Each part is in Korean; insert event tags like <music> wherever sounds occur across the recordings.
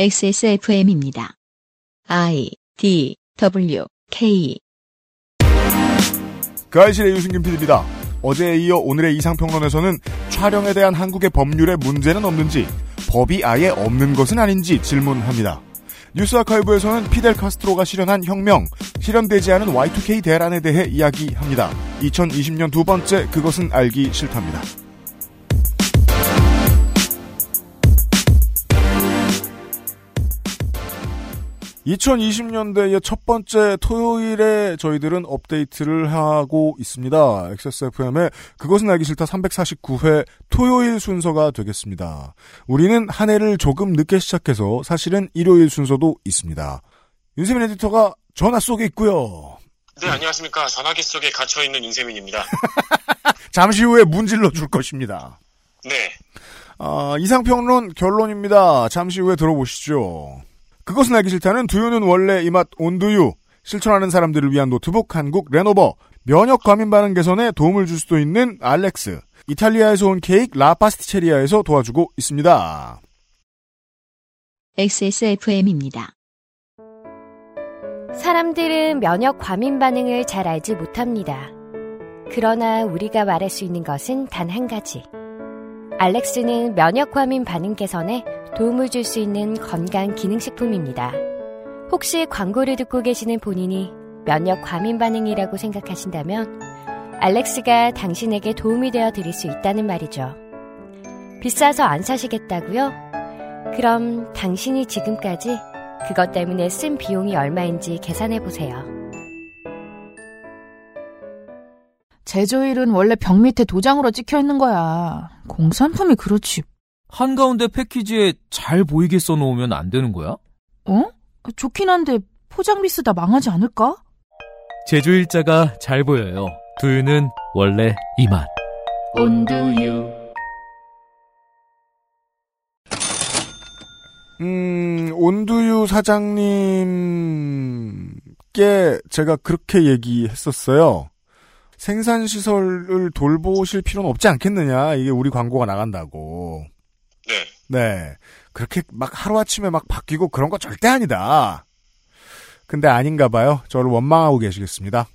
XSFM입니다. I D W K 그 알실의 유승균 PD입니다. 어제에 이어 오늘의 이상평론에서는 촬영에 대한 한국의 법률에 문제는 없는지, 법이 아예 없는 것은 아닌지 질문합니다. 뉴스 아카이브에서는 피델 카스트로가 실현한 혁명, 실현되지 않은 Y2K 대란에 대해 이야기합니다. 2020년 두 번째 그것은 알기 싫답니다. 2020년대의 첫 번째 토요일에 저희들은 업데이트를 하고 있습니다. XSFM의 그것은 알기 싫다 349회 토요일 순서가 되겠습니다. 우리는 한 해를 조금 늦게 시작해서 사실은 일요일 순서도 있습니다. 윤세민 에디터가 전화 속에 있고요. 네, 안녕하십니까. 전화기 속에 갇혀있는 윤세민입니다. <laughs> 잠시 후에 문질러 줄 것입니다. 네. 아, 이상평론 결론입니다. 잠시 후에 들어보시죠. 그것은 알기 싫다는 두유는 원래 이 맛 온두유, 실천하는 사람들을 위한 노트북 한국 레노버, 면역 과민 반응 개선에 도움을 줄 수도 있는 알렉스, 이탈리아에서 온 케이크 라파스티체리아에서 도와주고 있습니다. XSFM입니다. 사람들은 면역 과민 반응을 잘 알지 못합니다. 그러나 우리가 말할 수 있는 것은 단 한 가지. 알렉스는 면역 과민 반응 개선에 도움을 줄 수 있는 건강 기능식품입니다. 혹시 광고를 듣고 계시는 본인이 면역 과민 반응이라고 생각하신다면 알렉스가 당신에게 도움이 되어 드릴 수 있다는 말이죠. 비싸서 안 사시겠다고요? 그럼 당신이 지금까지 그것 때문에 쓴 비용이 얼마인지 계산해 보세요. 제조일은 원래 벽 밑에 도장으로 찍혀 있는 거야. 공산품이 그렇지. 한가운데 패키지에 잘 보이게 써놓으면 안 되는 거야? 어? 좋긴 한데 포장비 쓰다 망하지 않을까? 제조일자가 잘 보여요. 두유는 원래 이 맛. 온두유. 음, 온두유 사장님께 제가 그렇게 얘기했었어요. 생산시설을 돌보실 필요는 없지 않겠느냐. 이게 우리 광고가 나간다고. 네. 네. 그렇게 막 하루아침에 막 바뀌고 그런 거 절대 아니다. 근데 아닌가 봐요. 저를 원망하고 계시겠습니다.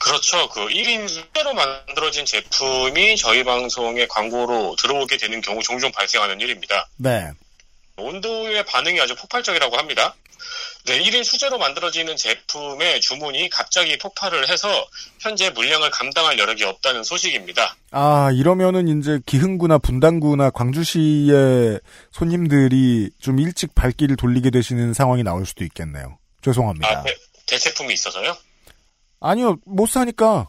그렇죠. 그 1인 수제로 만들어진 제품이 저희 방송의 광고로 들어오게 되는 경우 종종 발생하는 일입니다. 네. 온도의 반응이 아주 폭발적이라고 합니다. 네, 1인 수제로 만들어지는 제품의 주문이 갑자기 폭발을 해서 현재 물량을 감당할 여력이 없다는 소식입니다. 아, 이러면은 이제 기흥구나 분당구나 광주시의 손님들이 좀 일찍 발길을 돌리게 되시는 상황이 나올 수도 있겠네요. 죄송합니다. 아, 대, 대체품이 있어서요? 아니요, 못 사니까.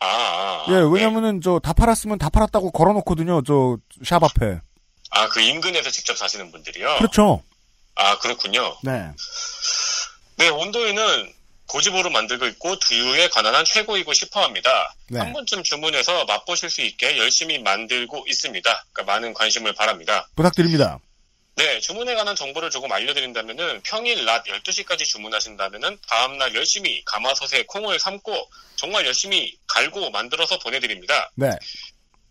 아, 아, 아, 예, 네. 왜냐면은 저다 팔았으면 다 팔았다고 걸어놓거든요. 저 샵 앞에. 아, 그 인근에서 직접 사시는 분들이요? 그렇죠. 아, 그렇군요. 네. 네, 온도유는 고집으로 만들고 있고 두유에 관한 한 최고이고 싶어합니다. 네. 한 번쯤 주문해서 맛보실 수 있게 열심히 만들고 있습니다. 그러니까 많은 관심을 바랍니다. 부탁드립니다. 네, 주문에 관한 정보를 조금 알려드린다면은 평일 낮 12시까지 주문하신다면은 다음날 열심히 가마솥에 콩을 삶고 정말 열심히 갈고 만들어서 보내드립니다. 네.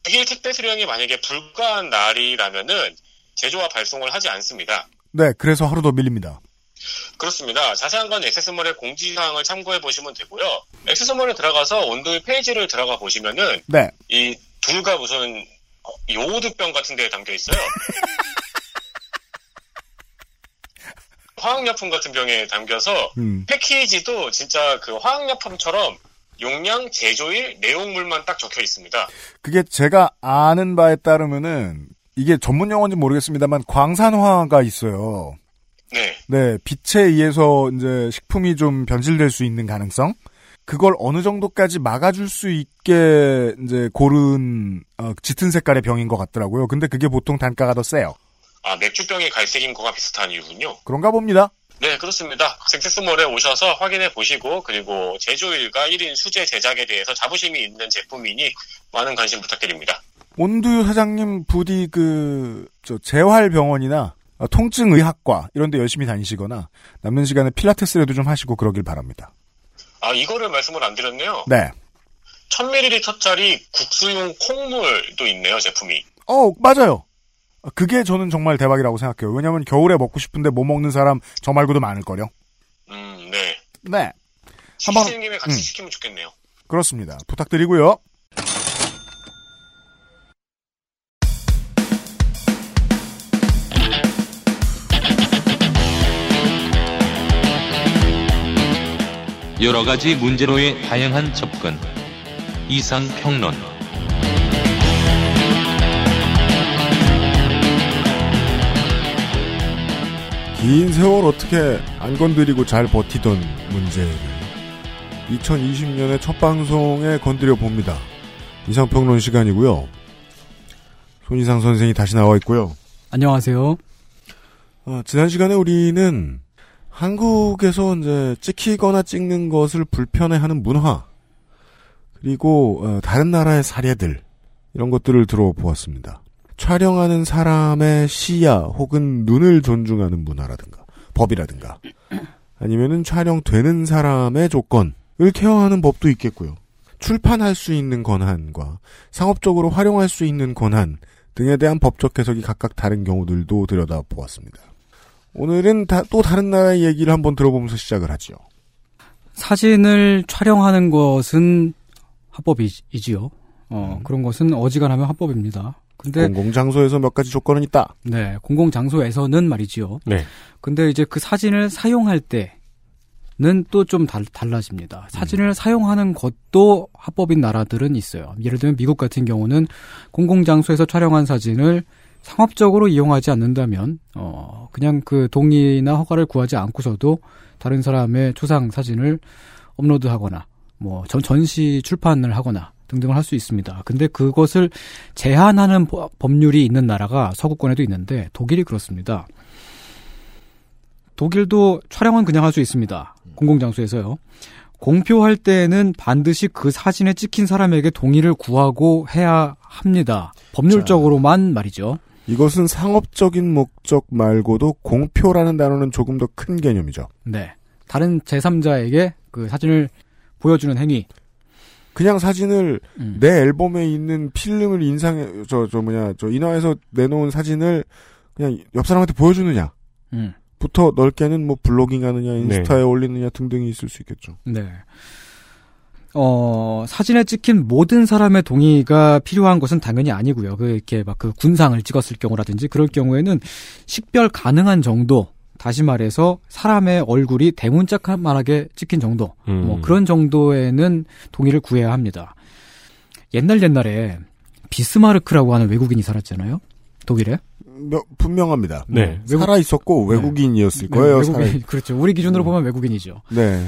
100일 택배 수령이 만약에 불가한 날이라면은 제조와 발송을 하지 않습니다. 네, 그래서 하루 더 밀립니다. 그렇습니다. 자세한 건 액세스몰의 공지사항을 참고해 보시면 되고요. 액세스몰에 들어가서 온도의 페이지를 들어가 보시면은 네. 이 둘가 무슨 어, 요오드병 같은 데에 담겨 있어요. <laughs> 화학약품 같은 병에 담겨서 음. 패키지도 진짜 그 화학약품처럼 용량, 제조일, 내용물만 딱 적혀 있습니다. 그게 제가 아는 바에 따르면은 이게 전문 용어인지 모르겠습니다만 광산화가 있어요. 네. 네, 빛에 의해서 이제 식품이 좀 변질될 수 있는 가능성? 그걸 어느 정도까지 막아줄 수 있게 이제 고른 어, 짙은 색깔의 병인 것 같더라고요. 근데 그게 보통 단가가 더 세요. 아, 맥주병이 갈색인 거가 비슷한 이유군요. 그런가 봅니다. 네, 그렇습니다. 섹스몰에 오셔서 확인해 보시고, 그리고 제조일과 1인 수제 제작에 대해서 자부심이 있는 제품이니 많은 관심 부탁드립니다. 온두유 사장님 부디 그, 저, 재활병원이나 어, 통증의학과 이런 데 열심히 다니시거나 남는 시간에 필라테스라도 좀 하시고 그러길 바랍니다. 아, 이거를 말씀을 안 드렸네요. 네. 1000ml짜리 국수용 콩물도 있네요, 제품이. 어, 맞아요. 그게 저는 정말 대박이라고 생각해요. 왜냐하면 겨울에 먹고 싶은데 못 먹는 사람 저 말고도 많을걸요. 음, 네. 네. 한번- 시키는 김에 같이 음. 시키면 좋겠네요. 그렇습니다. 부탁드리고요. 여러 가지 문제로의 다양한 접근. 이상 평론. 긴 세월 어떻게 안 건드리고 잘 버티던 문제를 2020년의 첫 방송에 건드려 봅니다. 이상 평론 시간이고요. 손이상 선생이 다시 나와 있고요. 안녕하세요. 어, 지난 시간에 우리는 한국에서 이제 찍히거나 찍는 것을 불편해하는 문화 그리고 어, 다른 나라의 사례들 이런 것들을 들어보았습니다. 촬영하는 사람의 시야 혹은 눈을 존중하는 문화라든가 법이라든가 아니면은 촬영되는 사람의 조건을 케어하는 법도 있겠고요. 출판할 수 있는 권한과 상업적으로 활용할 수 있는 권한 등에 대한 법적 해석이 각각 다른 경우들도 들여다보았습니다. 오늘은 다, 또 다른 나라의 얘기를 한번 들어보면서 시작을 하죠. 사진을 촬영하는 것은 합법이지요. 어, 그런 것은 어지간하면 합법입니다. 근데 공공장소에서 몇 가지 조건은 있다. 네, 공공 장소에서는 말이지요. 네. 근데 이제 그 사진을 사용할 때는 또 좀 달라집니다. 사진을 사용하는 것도 합법인 나라들은 있어요. 예를 들면 미국 같은 경우는 공공 장소에서 촬영한 사진을 상업적으로 이용하지 않는다면 어 그냥 그 동의나 허가를 구하지 않고서도 다른 사람의 초상 사진을 업로드하거나 뭐 전, 전시 출판을 하거나 등등을 할 수 있습니다. 근데 그것을 제한하는 법- 법률이 있는 나라가 서구권에도 있는데 독일이 그렇습니다. 독일도 촬영은 그냥 할 수 있습니다. 공공장소에서요. 공표할 때는 반드시 그 사진에 찍힌 사람에게 동의를 구하고 해야 합니다. 법률적으로만 말이죠. 이것은 상업적인 목적 말고도 공표라는 단어는 조금 더 큰 개념이죠. 네. 다른 제3자에게 그 사진을 보여주는 행위. 그냥 사진을 음. 내 앨범에 있는 필름을 인상해 저 저 뭐냐 저 인화해서 내놓은 사진을 그냥 옆 사람한테 보여주느냐. 음. 부터 넓게는 뭐 블로깅 하느냐 인스타에 올리느냐 등등이 있을 수 있겠죠. 네. 어, 사진에 찍힌 모든 사람의 동의가 필요한 것은 당연히 아니고요. 그 이렇게 막 그 군상을 찍었을 경우라든지 그럴 경우에는 식별 가능한 정도, 다시 말해서 사람의 얼굴이 대문짝만하게 찍힌 정도, 음. 뭐 그런 정도에는 동의를 구해야 합니다. 옛날 옛날에 비스마르크라고 하는 외국인이 살았잖아요. 독일에. 몇- 분명합니다. 네. 살아 있었고 외국인이었을 네, 거예요. 외국인, 살아- <laughs> 그렇죠. 우리 기준으로 음. 보면 외국인이죠. 네.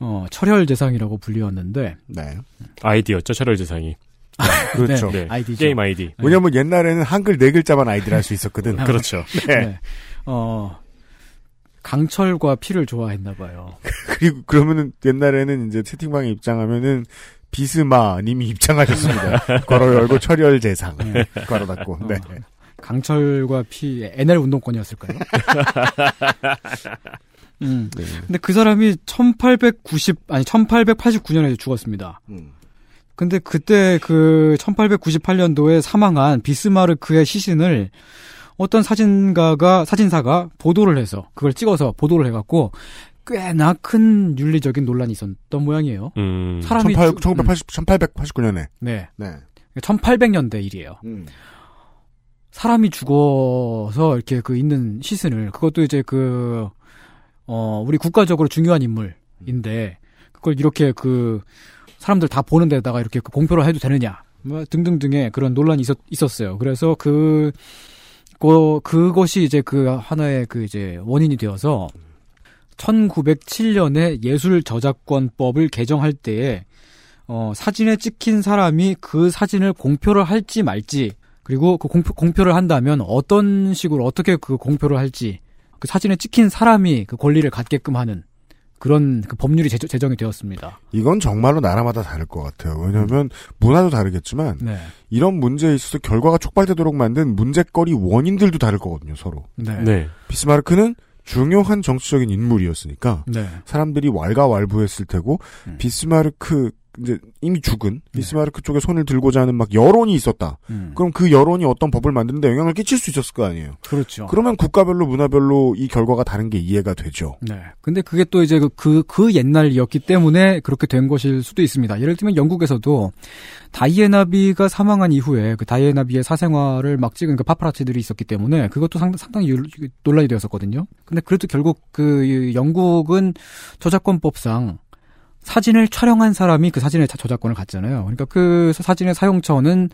어, 철혈 재상이라고 불리웠는데 네. 아이디였죠, 철월 재상이. 그렇죠. 네. 아이디죠. 게임 아이디. 왜냐면 옛날에는 한글 네 글자만 아이디를 할 수 있었거든. 그렇죠. 네. 네. 어, 강철과 피를 좋아했나 봐요. <laughs> 그리고 그러면은 옛날에는 이제 채팅방에 입장하면은 비스마 님이 입장하셨습니다. <laughs> 괄호 열고 철혈 재상. 네. 괄호 닫고. 네. 강철과 피 NL 운동권이었을까요? <laughs> 음. 네. 근데 그 사람이 1890 아니 1889년에 죽었습니다. 음. 근데 그때 그 1898년도에 사망한 비스마르크의 시신을 어떤 사진가가 사진사가 보도를 해서 그걸 찍어서 보도를 해갖고 꽤나 큰 윤리적인 논란이 있었던 모양이에요. 음. 사람이 18, 죽- 1980, 1889년에. 네, 네. 1800년대 일이에요. 음. 사람이 죽어서 이렇게 그 있는 시신을 그것도 이제 그 어, 우리 국가적으로 중요한 인물인데 그걸 이렇게 그 사람들 다 보는 데다가 이렇게 그 공표를 해도 되느냐 뭐 등등등의 그런 논란이 있었, 있었어요. 그래서 그 그, 그것이 이제 그 하나의 그 이제 원인이 되어서 1907년에 예술 저작권법을 개정할 때에 어, 사진에 찍힌 사람이 그 사진을 공표를 할지 말지 그리고 그 공표, 공표를 한다면 어떤 식으로 어떻게 그 공표를 할지 그 사진에 찍힌 사람이 그 권리를 갖게끔 하는 그런 그 법률이 제정, 제정 이 되었습니다. 이건 정말로 나라마다 다를 것 같아요. 왜냐하면 문화도 다르겠지만 네. 이런 문제에 있어서 결과가 촉발되도록 만든 문제거리 원인들도 다를 거거든요. 서로. 네. 네. 비스마르크는 중요한 정치적인 인물이었으니까 네. 사람들이 왈가왈부했을 테고 음. 비스마르크 이제 이미 죽은 비스마르크 쪽에 손을 들고자 하는 막 여론이 있었다. 음. 그럼 그 여론이 어떤 법을 만드는데 영향을 끼칠 수 있었을 거 아니에요. 그렇죠. 그러면 국가별로 문화별로 이 결과가 다른 게 이해가 되죠. 네. 근데 그게 또 이제 그, 그, 그 옛날이었기 때문에 그렇게 된 것일 수도 있습니다. 예를 들면 영국에서도 다이애나비가 사망한 이후에 그 다이애나비의 사생활을 막 찍은 그 파파라치들이 있었기 때문에 그것도 상당, 상당히 유- 논란이 되었었거든요. 근데 그래도 결국 그 영국은 저작권법상 사진을 촬영한 사람이 그 사진의 자- 저작권을 갖잖아요. 그러니까 그 사진의 사용처는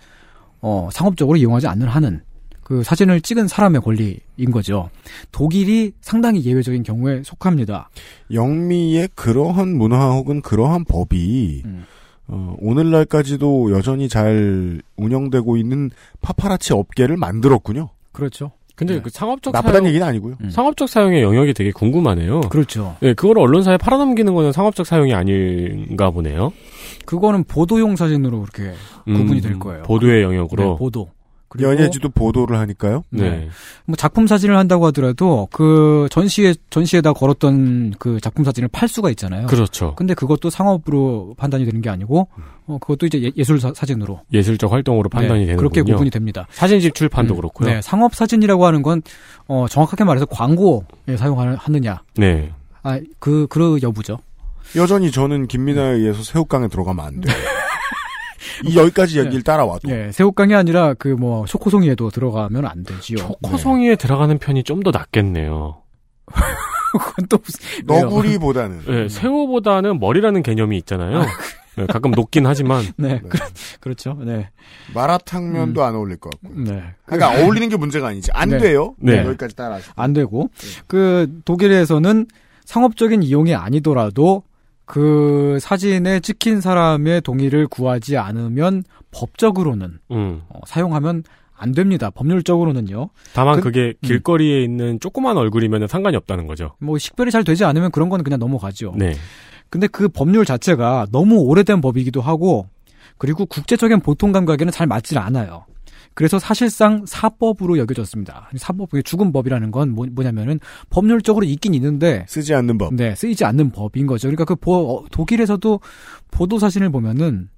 어, 상업적으로 이용하지 않는 한은 그 사진을 찍은 사람의 권리인 거죠. 독일이 상당히 예외적인 경우에 속합니다. 영미의 그러한 문화 혹은 그러한 법이 음. 어, 오늘날까지도 여전히 잘 운영되고 있는 파파라치 업계를 만들었군요. 그렇죠. 근데 네. 그 상업적 나쁘다는 사용, 얘기는 아니고요. 음. 상업적 사용의 영역이 되게 궁금하네요. 그렇죠. 네, 그걸 언론사에 팔아넘기는 거는 상업적 사용이 아닌가 보네요. 그거는 보도용 사진으로 그렇게 구분이 될 거예요. 음, 보도의 네, 영역으로. 보도. 그리고 연예지도 보도를 하니까요. 네. 뭐 작품 사진을 한다고 하더라도 그 전시에 전시에다 걸었던 그 작품 사진을 팔 수가 있잖아요. 그렇죠. 근데 그것도 상업으로 판단이 되는 게 아니고 어 그것도 이제 예, 술 사진으로 예술적 활동으로 판단이 네, 되는 그렇게. 구분이 됩니다. 사진집 출판도 음, 그렇고요. 네, 상업 사진이라고 하는 건 어, 정확하게 말해서 광고에 사용하느냐, 네. 아, 그, 그 여부죠. 여전히 저는 김민아에 의해서 새우깡에 들어가면 안 돼요. <laughs> 이 여기까지 얘기를 따라와도 예, 새우깡이 아니라 그 뭐 초코송이에도 들어가면 안 되지요. 초코송이에 들어가는 편이 좀 더 낫겠네요. <laughs> 그건 또 무슨? 너구리보다는 네, 새우보다는 머리라는 개념이 있잖아요. 네, 가끔 녹긴 하지만 <laughs> 네, 그, 그렇죠. 네, 마라탕면도 안 어울릴 것 같고. 네. 그러니까 어울리는 게 문제가 아니지. 안 네. 돼요. 네. 여기까지 따라하시고. 안 되고 그 독일에서는 상업적인 이용이 아니더라도 그 사진에 찍힌 사람의 동의를 구하지 않으면 법적으로는 음. 어, 사용하면 안 됩니다. 법률적으로는요. 다만 그- 그, 게 길거리에 있는 조그만 얼굴이면 상관이 없다는 거죠. 뭐 식별이 잘 되지 않으면 그런 건 그냥 넘어가죠. 네. 근데 그 법률 자체가 너무 오래된 법이기도 하고 그리고 국제적인 보통 감각에는 잘 맞질 않아요. 그래서 사실상 사법으로 여겨졌습니다. 사법, 죽은 법이라는 건 뭐, 뭐냐면은 법률적으로 있긴 있는데 쓰지 않는 법. 네, 쓰이지 않는 법인 거죠. 그러니까 그 보- 어, 독일에서도 보도 사진을 보면은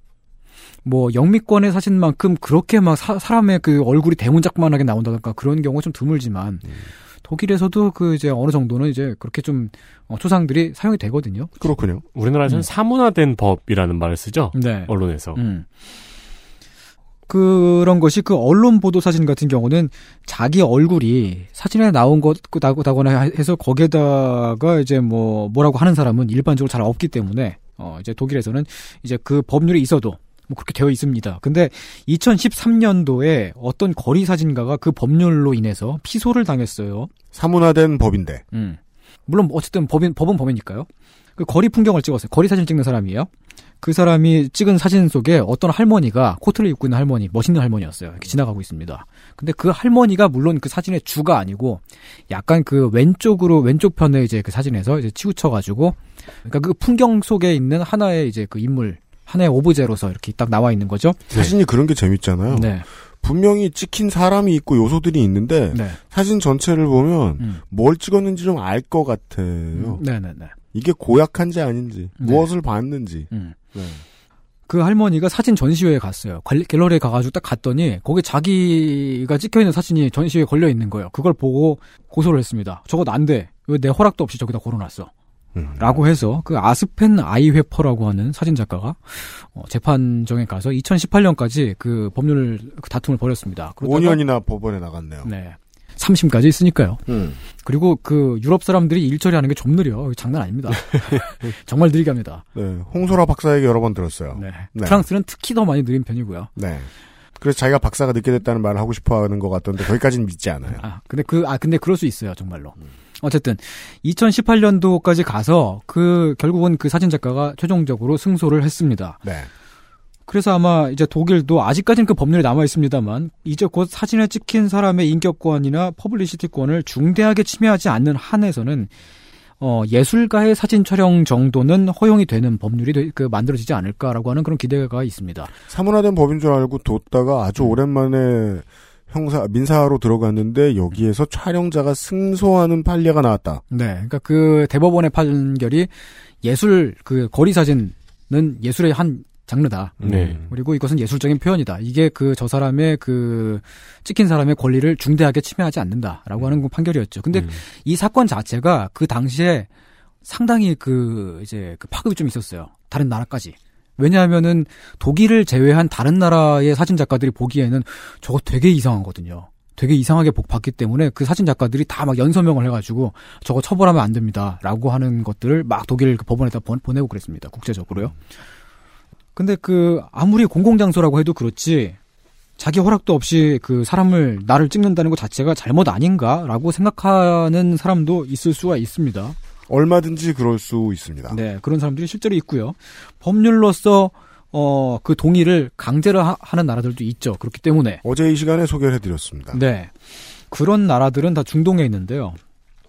뭐 영미권의 사진만큼 그렇게 막 사, 람의그 얼굴이 대문짝만하게 나온다던가 그런 경우가 좀 드물지만 독일에서도 그 이제 어느 정도는 이제 그렇게 좀 어, 초상들이 사용이 되거든요. 그렇군요. 우리나라에서는 음. 사문화된 법이라는 말을 쓰죠. 네. 언론에서. 음. 그런 것이 그 언론 보도 사진 같은 경우는 자기 얼굴이 사진에 나온 것다거나 해서 거기에다가 이제 뭐 뭐라고 하는 사람은 일반적으로 잘 없기 때문에 어 이제 독일에서는 이제 그 법률이 있어도 뭐 그렇게 되어 있습니다. 근데 2013년도에 어떤 거리 사진가가 그 법률로 인해서 피소를 당했어요. 사문화된 법인데. 음. 물론 어쨌든 법인, 법은 법이니까요. 그 거리 풍경을 찍었어요. 거리 사진 찍는 사람이에요. 그 사람이 찍은 사진 속에 어떤 할머니가 코트를 입고 있는 할머니, 멋있는 할머니였어요. 이렇게 지나가고 있습니다. 근데 그 할머니가 물론 그 사진의 주가 아니고 약간 그 왼쪽으로 왼쪽 편에 이제 그 사진에서 이제 치우쳐 가지고 그러니까 그 풍경 속에 있는 하나의 이제 그 인물 하나의 오브제로서 이렇게 딱 나와 있는 거죠. 사진이 그런 게 재밌잖아요. 네, 분명히 찍힌 사람이 있고 요소들이 있는데 네, 사진 전체를 보면 음. 뭘 찍었는지 좀 알 것 같아요. 네, 네, 네. 이게 고약한지 아닌지 네. 무엇을 봤는지. 음. 네. 그 할머니가 사진 전시회에 갔어요. 갤- 갤러리에 가가지고 딱 갔더니 거기 자기가 찍혀 있는 사진이 전시회에 걸려 있는 거예요. 그걸 보고 고소를 했습니다. 저거 안 돼. 왜 내 허락도 없이 저기다 걸어놨어? 음. 라고 해서 그 아스펜 아이회퍼라고 하는 사진 작가가 어, 재판정에 가서 2018년까지 그 법률 그 다툼을 벌였습니다. 그러다가 5년이나 법원에 나갔네요. 네. 3심까지 있으니까요. 음. 그리고 그 유럽 사람들이 일 처리하는 게 좀 느려. 장난 아닙니다. <laughs> <laughs> 정말 느리게 합니다. 네. 홍소라 박사에게 여러 번 들었어요. 네. 네. 프랑스는 특히 더 많이 느린 편이고요. 네. 그래서 자기가 박사가 늦게 됐다는 말을 하고 싶어 하는 것 같던데 거기까지는 믿지 않아요. 아, 근데 그, 아, 근데 그럴 수 있어요, 정말로. 어쨌든, 2018년도까지 가서, 그, 결국은 그 사진 작가가 최종적으로 승소를 했습니다. 네. 그래서 아마 이제 독일도 아직까지는 그 법률이 남아 있습니다만, 이제 곧 사진을 찍힌 사람의 인격권이나 퍼블리시티권을 중대하게 침해하지 않는 한에서는, 어, 예술가의 사진 촬영 정도는 허용이 되는 법률이 되- 그 만들어지지 않을까라고 하는 그런 기대가 있습니다. 사문화된 법인 줄 알고 뒀다가 아주 오랜만에 형사 민사로 들어갔는데 여기에서 촬영자가 승소하는 판례가 나왔다. 네, 그러니까 그 대법원의 판결이 예술 그 거리 사진은 예술의 한 장르다. 네. 그리고 이것은 예술적인 표현이다. 이게 그 저 사람의 그 찍힌 사람의 권리를 중대하게 침해하지 않는다라고 하는 판결이었죠. 근데 음. 이 사건 자체가 그 당시에 상당히 그 이제 그 파급이 좀 있었어요. 다른 나라까지. 왜냐하면은 독일을 제외한 다른 나라의 사진 작가들이 보기에는 저거 되게 이상하거든요. 되게 이상하게 복 봤기 때문에 그 사진 작가들이 다 막 연서명을 해가지고 저거 처벌하면 안 됩니다라고 하는 것들을 막 독일 그 법원에다 보- 보내고 그랬습니다. 국제적으로요. 근데 그 아무리 공공장소라고 해도 그렇지 자기 허락도 없이 그 사람을 나를 찍는다는 것 자체가 잘못 아닌가라고 생각하는 사람도 있을 수가 있습니다. 얼마든지 그럴 수 있습니다. 네, 그런 사람들이 실제로 있고요. 법률로서 어, 그 동의를 강제로 하, 는 나라들도 있죠. 그렇기 때문에 어제 이 시간에 소개를 해드렸습니다. 네. 그런 나라들은 다 중동에 있는데요.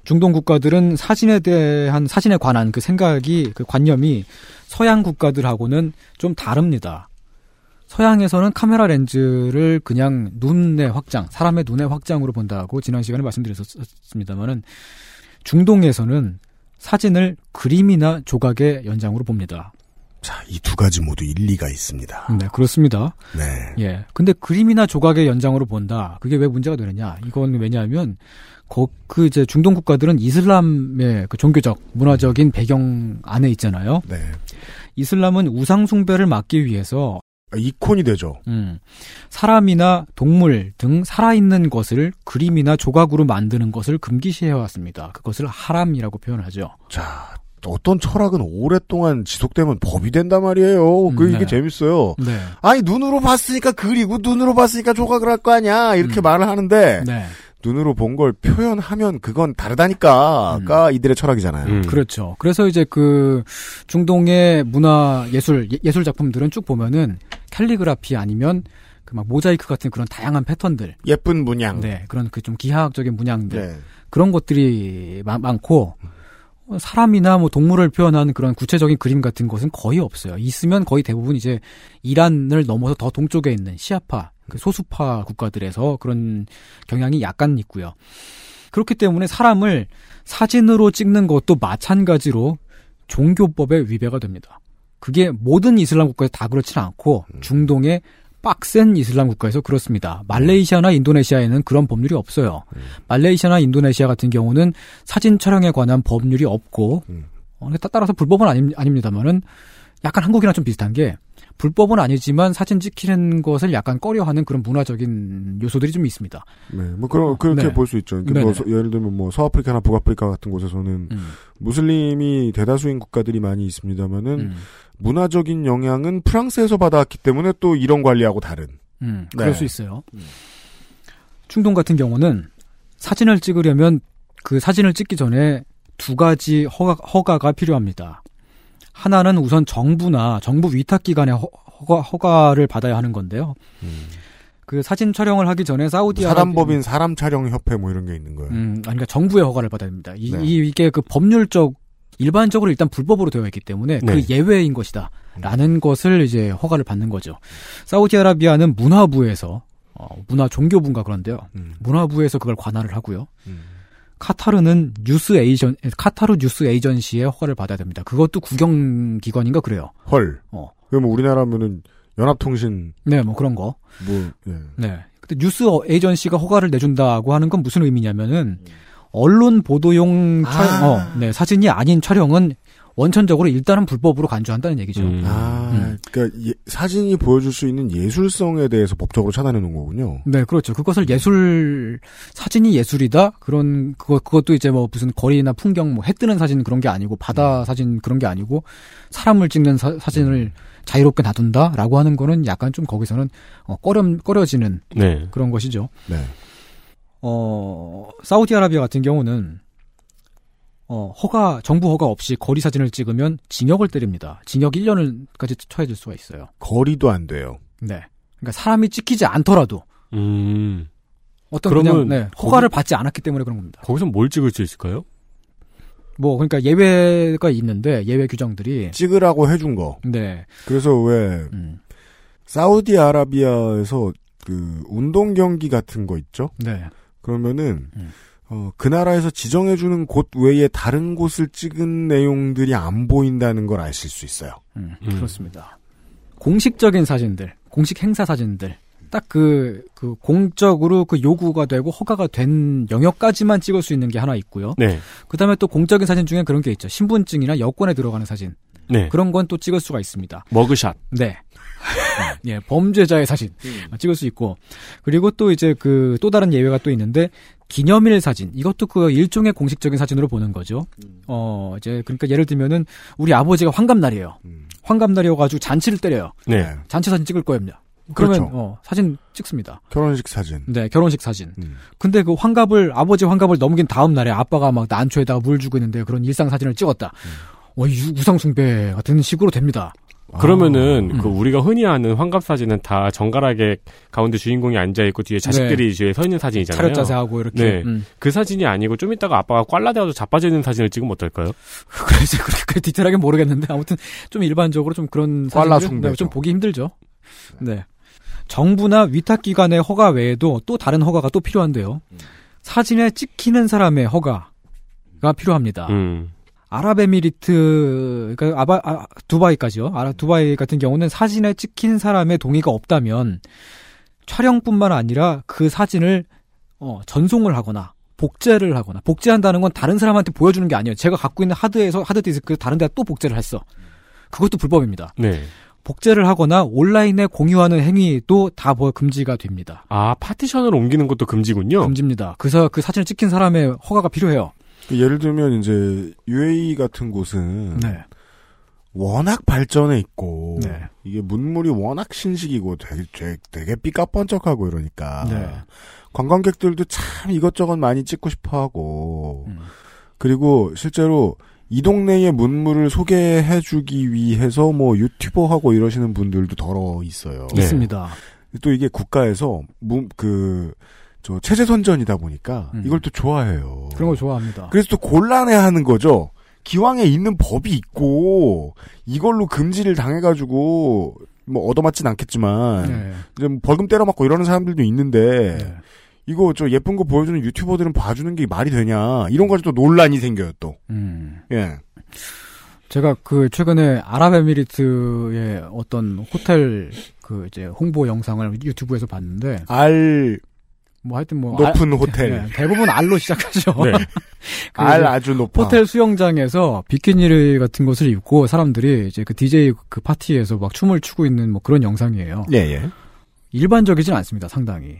중동 국가들은 사진에 대한 사진에 관한 그 생각이 그 관념이 서양 국가들하고는 좀 다릅니다. 서양에서는 카메라 렌즈를 그냥 눈의 확장, 사람의 눈의 확장으로 본다고 지난 시간에 말씀드렸었습니다만은 중동에서는 사진을 그림이나 조각의 연장으로 봅니다. 자, 이 두 가지 모두 일리가 있습니다. 네, 그렇습니다. 네. 예. 근데 그림이나 조각의 연장으로 본다. 그게 왜 문제가 되느냐? 이건 왜냐하면 거, 그 이제 중동 국가들은 이슬람의 그 종교적, 문화적인 배경 안에 있잖아요. 네. 이슬람은 우상 숭배를 막기 위해서 아, 이콘이 되죠. 음, 사람이나 동물 등 살아있는 것을 그림이나 조각으로 만드는 것을 금기시해 왔습니다. 그것을 하람이라고 표현하죠. 자, 어떤 철학은 오랫동안 지속되면 법이 된단 말이에요. 그 음, 이게 네. 재밌어요. 네. 아니 눈으로 봤으니까 그리고 눈으로 봤으니까 조각을 할 거 아니야 이렇게 음. 말을 하는데 네. 눈으로 본 걸 표현하면 그건 다르다니까가 이들의 철학이잖아요. 음. 그렇죠. 그래서 이제 그 중동의 문화 예술 예- 예술 작품들은 쭉 보면은 캘리그라피 아니면 그 막 모자이크 같은 그런 다양한 패턴들, 예쁜 문양. 네 그런 그 좀 기하학적인 문양들 네. 그런 것들이 마- 많고 어, 사람이나 뭐 동물을 표현한 그런 구체적인 그림 같은 것은 거의 없어요. 있으면 거의 대부분 이제 이란을 넘어서 더 동쪽에 있는 시아파, 그 소수파 국가들에서 그런 경향이 약간 있고요. 그렇기 때문에 사람을 사진으로 찍는 것도 마찬가지로 종교법의 위배가 됩니다. 그게 모든 이슬람 국가에 다 그렇지는 않고 중동의 빡센 이슬람 국가에서 그렇습니다. 말레이시아나 인도네시아에는 그런 법률이 없어요. 말레이시아나 인도네시아 같은 경우는 사진 촬영에 관한 법률이 없고 음. 어, 따- 따라서 불법은 아닙, 아닙니다만은 약간 한국이랑 좀 비슷한 게 불법은 아니지만 사진 찍히는 것을 약간 꺼려하는 그런 문화적인 요소들이 좀 있습니다. 네, 뭐 그런 그렇게 네. 볼수 있죠. 그러니까. 뭐 서- 예를 들면 뭐 서아프리카나 북아프리카 같은 곳에서는 음. 무슬림이 대다수인 국가들이 많이 있습니다만은 음. 문화적인 영향은 프랑스에서 받아왔기 때문에 또 이런 관리하고 다른. 음, 네. 그럴 수 있어요. 충동 같은 경우는 사진을 찍으려면 그 사진을 찍기 전에 두 가지 허가, 허가가 필요합니다. 하나는 우선 정부나 정부 위탁 기관의 허, 허가, 허가를 받아야 하는 건데요. 그 사진 촬영을 하기 전에 사우디 아라비아- 사단법인 사람 촬영 협회 뭐 이런 게 있는 거예요. 음, 아니, 그러니까 정부의 허가를 받아야 됩니다. 이, 네. 이, 게 그 법률적 일반적으로 일단 불법으로 되어 있기 때문에 네. 그 예외인 것이다. 라는 것을 이제 허가를 받는 거죠. 사우디아라비아는 문화부에서 어, 문화 종교부인가 그런데요. 음. 문화부에서 그걸 관할을 하고요. 음. 카타르는 뉴스 에이전 카타르 뉴스 에이전시의 허가를 받아야 됩니다. 그것도 국영 기관인가 그래요. 헐. 어. 그러면 우리나라면은 연합통신 네, 뭐 그런 거. 뭐 예. 네. 근데 뉴스 에이전시가 허가를 내준다고 하는 건 무슨 의미냐면은 언론 보도용 촬영, 아. 어, 네, 사진이 아닌 촬영은 원천적으로 일단은 불법으로 간주한다는 얘기죠. 음. 아, 음. 그러니까 예- 사진이 보여줄 수 있는 예술성에 대해서 법적으로 차단해 놓은 거군요. 네, 그렇죠. 그것을 예술 사진이 예술이다. 그런 그거 그것도 이제 뭐 무슨 거리나 풍경 뭐 해 뜨는 사진 그런 게 아니고 바다 사진 그런 게 아니고 사람을 찍는 사, 사진을 자유롭게 놔둔다라고 하는 거는 약간 좀 거기서는 어, 꺼려 꺼려지는 네. 그런 것이죠. 네. 어, 사우디아라비아 같은 경우는 어, 허가 정부 허가 없이 거리 사진을 찍으면 징역을 때립니다. 징역 1년을까지 처해질 수가 있어요. 거리도 안 돼요. 네. 그러니까 사람이 찍히지 않더라도 음. 어떤 그러면 그냥 네, 허가를 받지 않았기 때문에 그런 겁니다. 거기서 뭘 찍을 수 있을까요? 뭐 그러니까 예외가 있는데 예외 규정들이 찍으라고 해준 거. 네. 그래서 왜 음. 사우디아라비아에서 그 운동 경기 같은 거 있죠? 네. 그러면은 음. 어, 그 나라에서 지정해주는 곳 외에 다른 곳을 찍은 내용들이 안 보인다는 걸 아실 수 있어요. 음, 음. 그렇습니다. 공식적인 사진들, 공식 행사 사진들, 딱 그, 그 공적으로 그 요구가 되고 허가가 된 영역까지만 찍을 수 있는 게 하나 있고요. 네. 그 다음에 또 공적인 사진 중에 그런 게 있죠. 신분증이나 여권에 들어가는 사진. 네. 그런 건 또 찍을 수가 있습니다. 머그샷. 네. <laughs> 예, 범죄자의 사진 음. 찍을 수 있고 그리고 또 이제 그 또 다른 예외가 또 있는데 기념일 사진 이것도 그 일종의 공식적인 사진으로 보는 거죠. 음. 어 이제 그러니까 예를 들면은 우리 아버지가 환갑날이에요. 환갑날이어가지고 잔치를 때려요. 네. 잔치 사진 찍을 거예요. 그러면 그렇죠. 어, 사진 찍습니다. 결혼식 사진. 네, 결혼식 사진. 음. 근데 그 환갑을 아버지 환갑을 넘긴 다음 날에 아빠가 막 난초에다가 물 주고 있는데 그런 일상 사진을 찍었다. 어, 이 우상 숭배 같은 식으로 됩니다. 그러면은 음. 그 우리가 흔히 아는 환갑 사진은 다 정갈하게 가운데 주인공이 앉아 있고 뒤에 자식들이 뒤에 서 있는 사진이잖아요. 차렷 자세하고 이렇게. 네. 음. 그 사진이 아니고 좀 이따가 아빠가 꽐라대어서 자빠져 있는 사진을 찍으면 어떨까요? <laughs> 그래서 그렇게 디테일하게 모르겠는데 아무튼 좀 일반적으로 좀 그런 숭배죠. 네, 좀 보기 힘들죠. 네. 정부나 위탁 기관의 허가 외에도 또 다른 허가가 또 필요한데요. 사진에 찍히는 사람의 허가가 필요합니다. 음. 아랍에미리트, 그러니까 아바, 아, 두바이까지요. 아라, 두바이 같은 경우는 사진에 찍힌 사람의 동의가 없다면 촬영뿐만 아니라 그 사진을 어, 전송을 하거나 복제를 하거나 복제한다는 건 다른 사람한테 보여주는 게 아니에요. 제가 갖고 있는 하드에서 하드 디스크 다른 데다 또 복제를 했어. 그것도 불법입니다. 네. 복제를 하거나 온라인에 공유하는 행위도 다뭐 금지가 됩니다. 아, 파티션을 옮기는 것도 금지군요. 금지입니다. 그래서 그 사진을 찍힌 사람의 허가가 필요해요. 그 예를 들면 이제 UAE 같은 곳은 네. 워낙 발전해 있고 네. 이게 문물이 워낙 신식이고 되게 되게, 되게 삐까뻔쩍하고 이러니까 네. 관광객들도 참 이것저것 많이 찍고 싶어하고 음. 그리고 실제로 이 동네의 문물을 소개해주기 위해서 뭐 유튜버하고 이러시는 분들도 더러 있어요. 네. 있습니다. 또 이게 국가에서 그 저 체제 선전이다 보니까 음. 이걸 또 좋아해요. 그런 걸 좋아합니다. 그래서 또 곤란해하는 거죠. 기왕에 있는 법이 있고 이걸로 금지를 당해가지고 뭐 얻어맞진 않겠지만 네. 이제 뭐 벌금 때려맞고 이러는 사람들도 있는데 네. 이거 저 예쁜 거 보여주는 유튜버들은 봐주는 게 말이 되냐 이런 가지고 또 논란이 생겨요 또. 음. 예. 제가 그 최근에 아랍에미리트의 어떤 호텔 그 이제 홍보 영상을 유튜브에서 봤는데 알 뭐 하여튼 뭐 높은 알- 호텔. 네, 대부분 알로 시작하죠. 네. 그 <laughs> 알 아주 높아. 호텔 수영장에서 비키니 같은 것을 입고 사람들이 이제 그 DJ 그 파티에서 막 춤을 추고 있는 뭐 그런 영상이에요. 예 예. 일반적이진 않습니다, 상당히.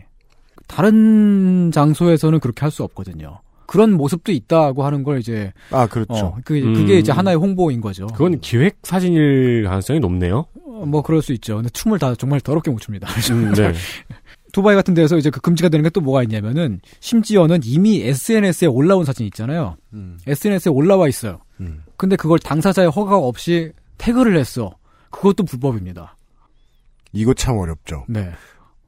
다른 장소에서는 그렇게 할 수 없거든요. 그런 모습도 있다고 하는 걸 이제 아 그렇죠. 어, 그, 그게 음. 이제 하나의 홍보인 거죠. 그건 기획 사진일 가능성이 높네요. 어, 뭐 그럴 수 있죠. 근데 춤을 다 정말 더럽게 못 춥니다. 음, 네. <laughs> 두바이 같은 데서 이제 그 금지가 되는 게 또 뭐가 있냐면은 심지어는 이미 SNS에 올라온 사진 있잖아요. 음. SNS에 올라와 있어요. 음. 근데 그걸 당사자의 허가 없이 태그를 했어. 그것도 불법입니다. 이거 참 어렵죠. 네.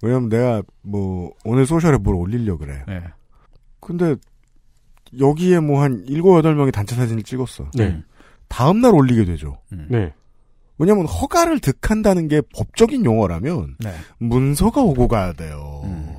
왜냐면 내가 뭐 오늘 소셜에 뭘 올리려 그래. 네. 근데 여기에 뭐 한 일곱 여덟 명이 단체 사진을 찍었어. 네. 다음 날 올리게 되죠. 네. 왜냐면 허가를 득한다는 게 법적인 용어라면 네. 문서가 오고 가야 돼요. 음.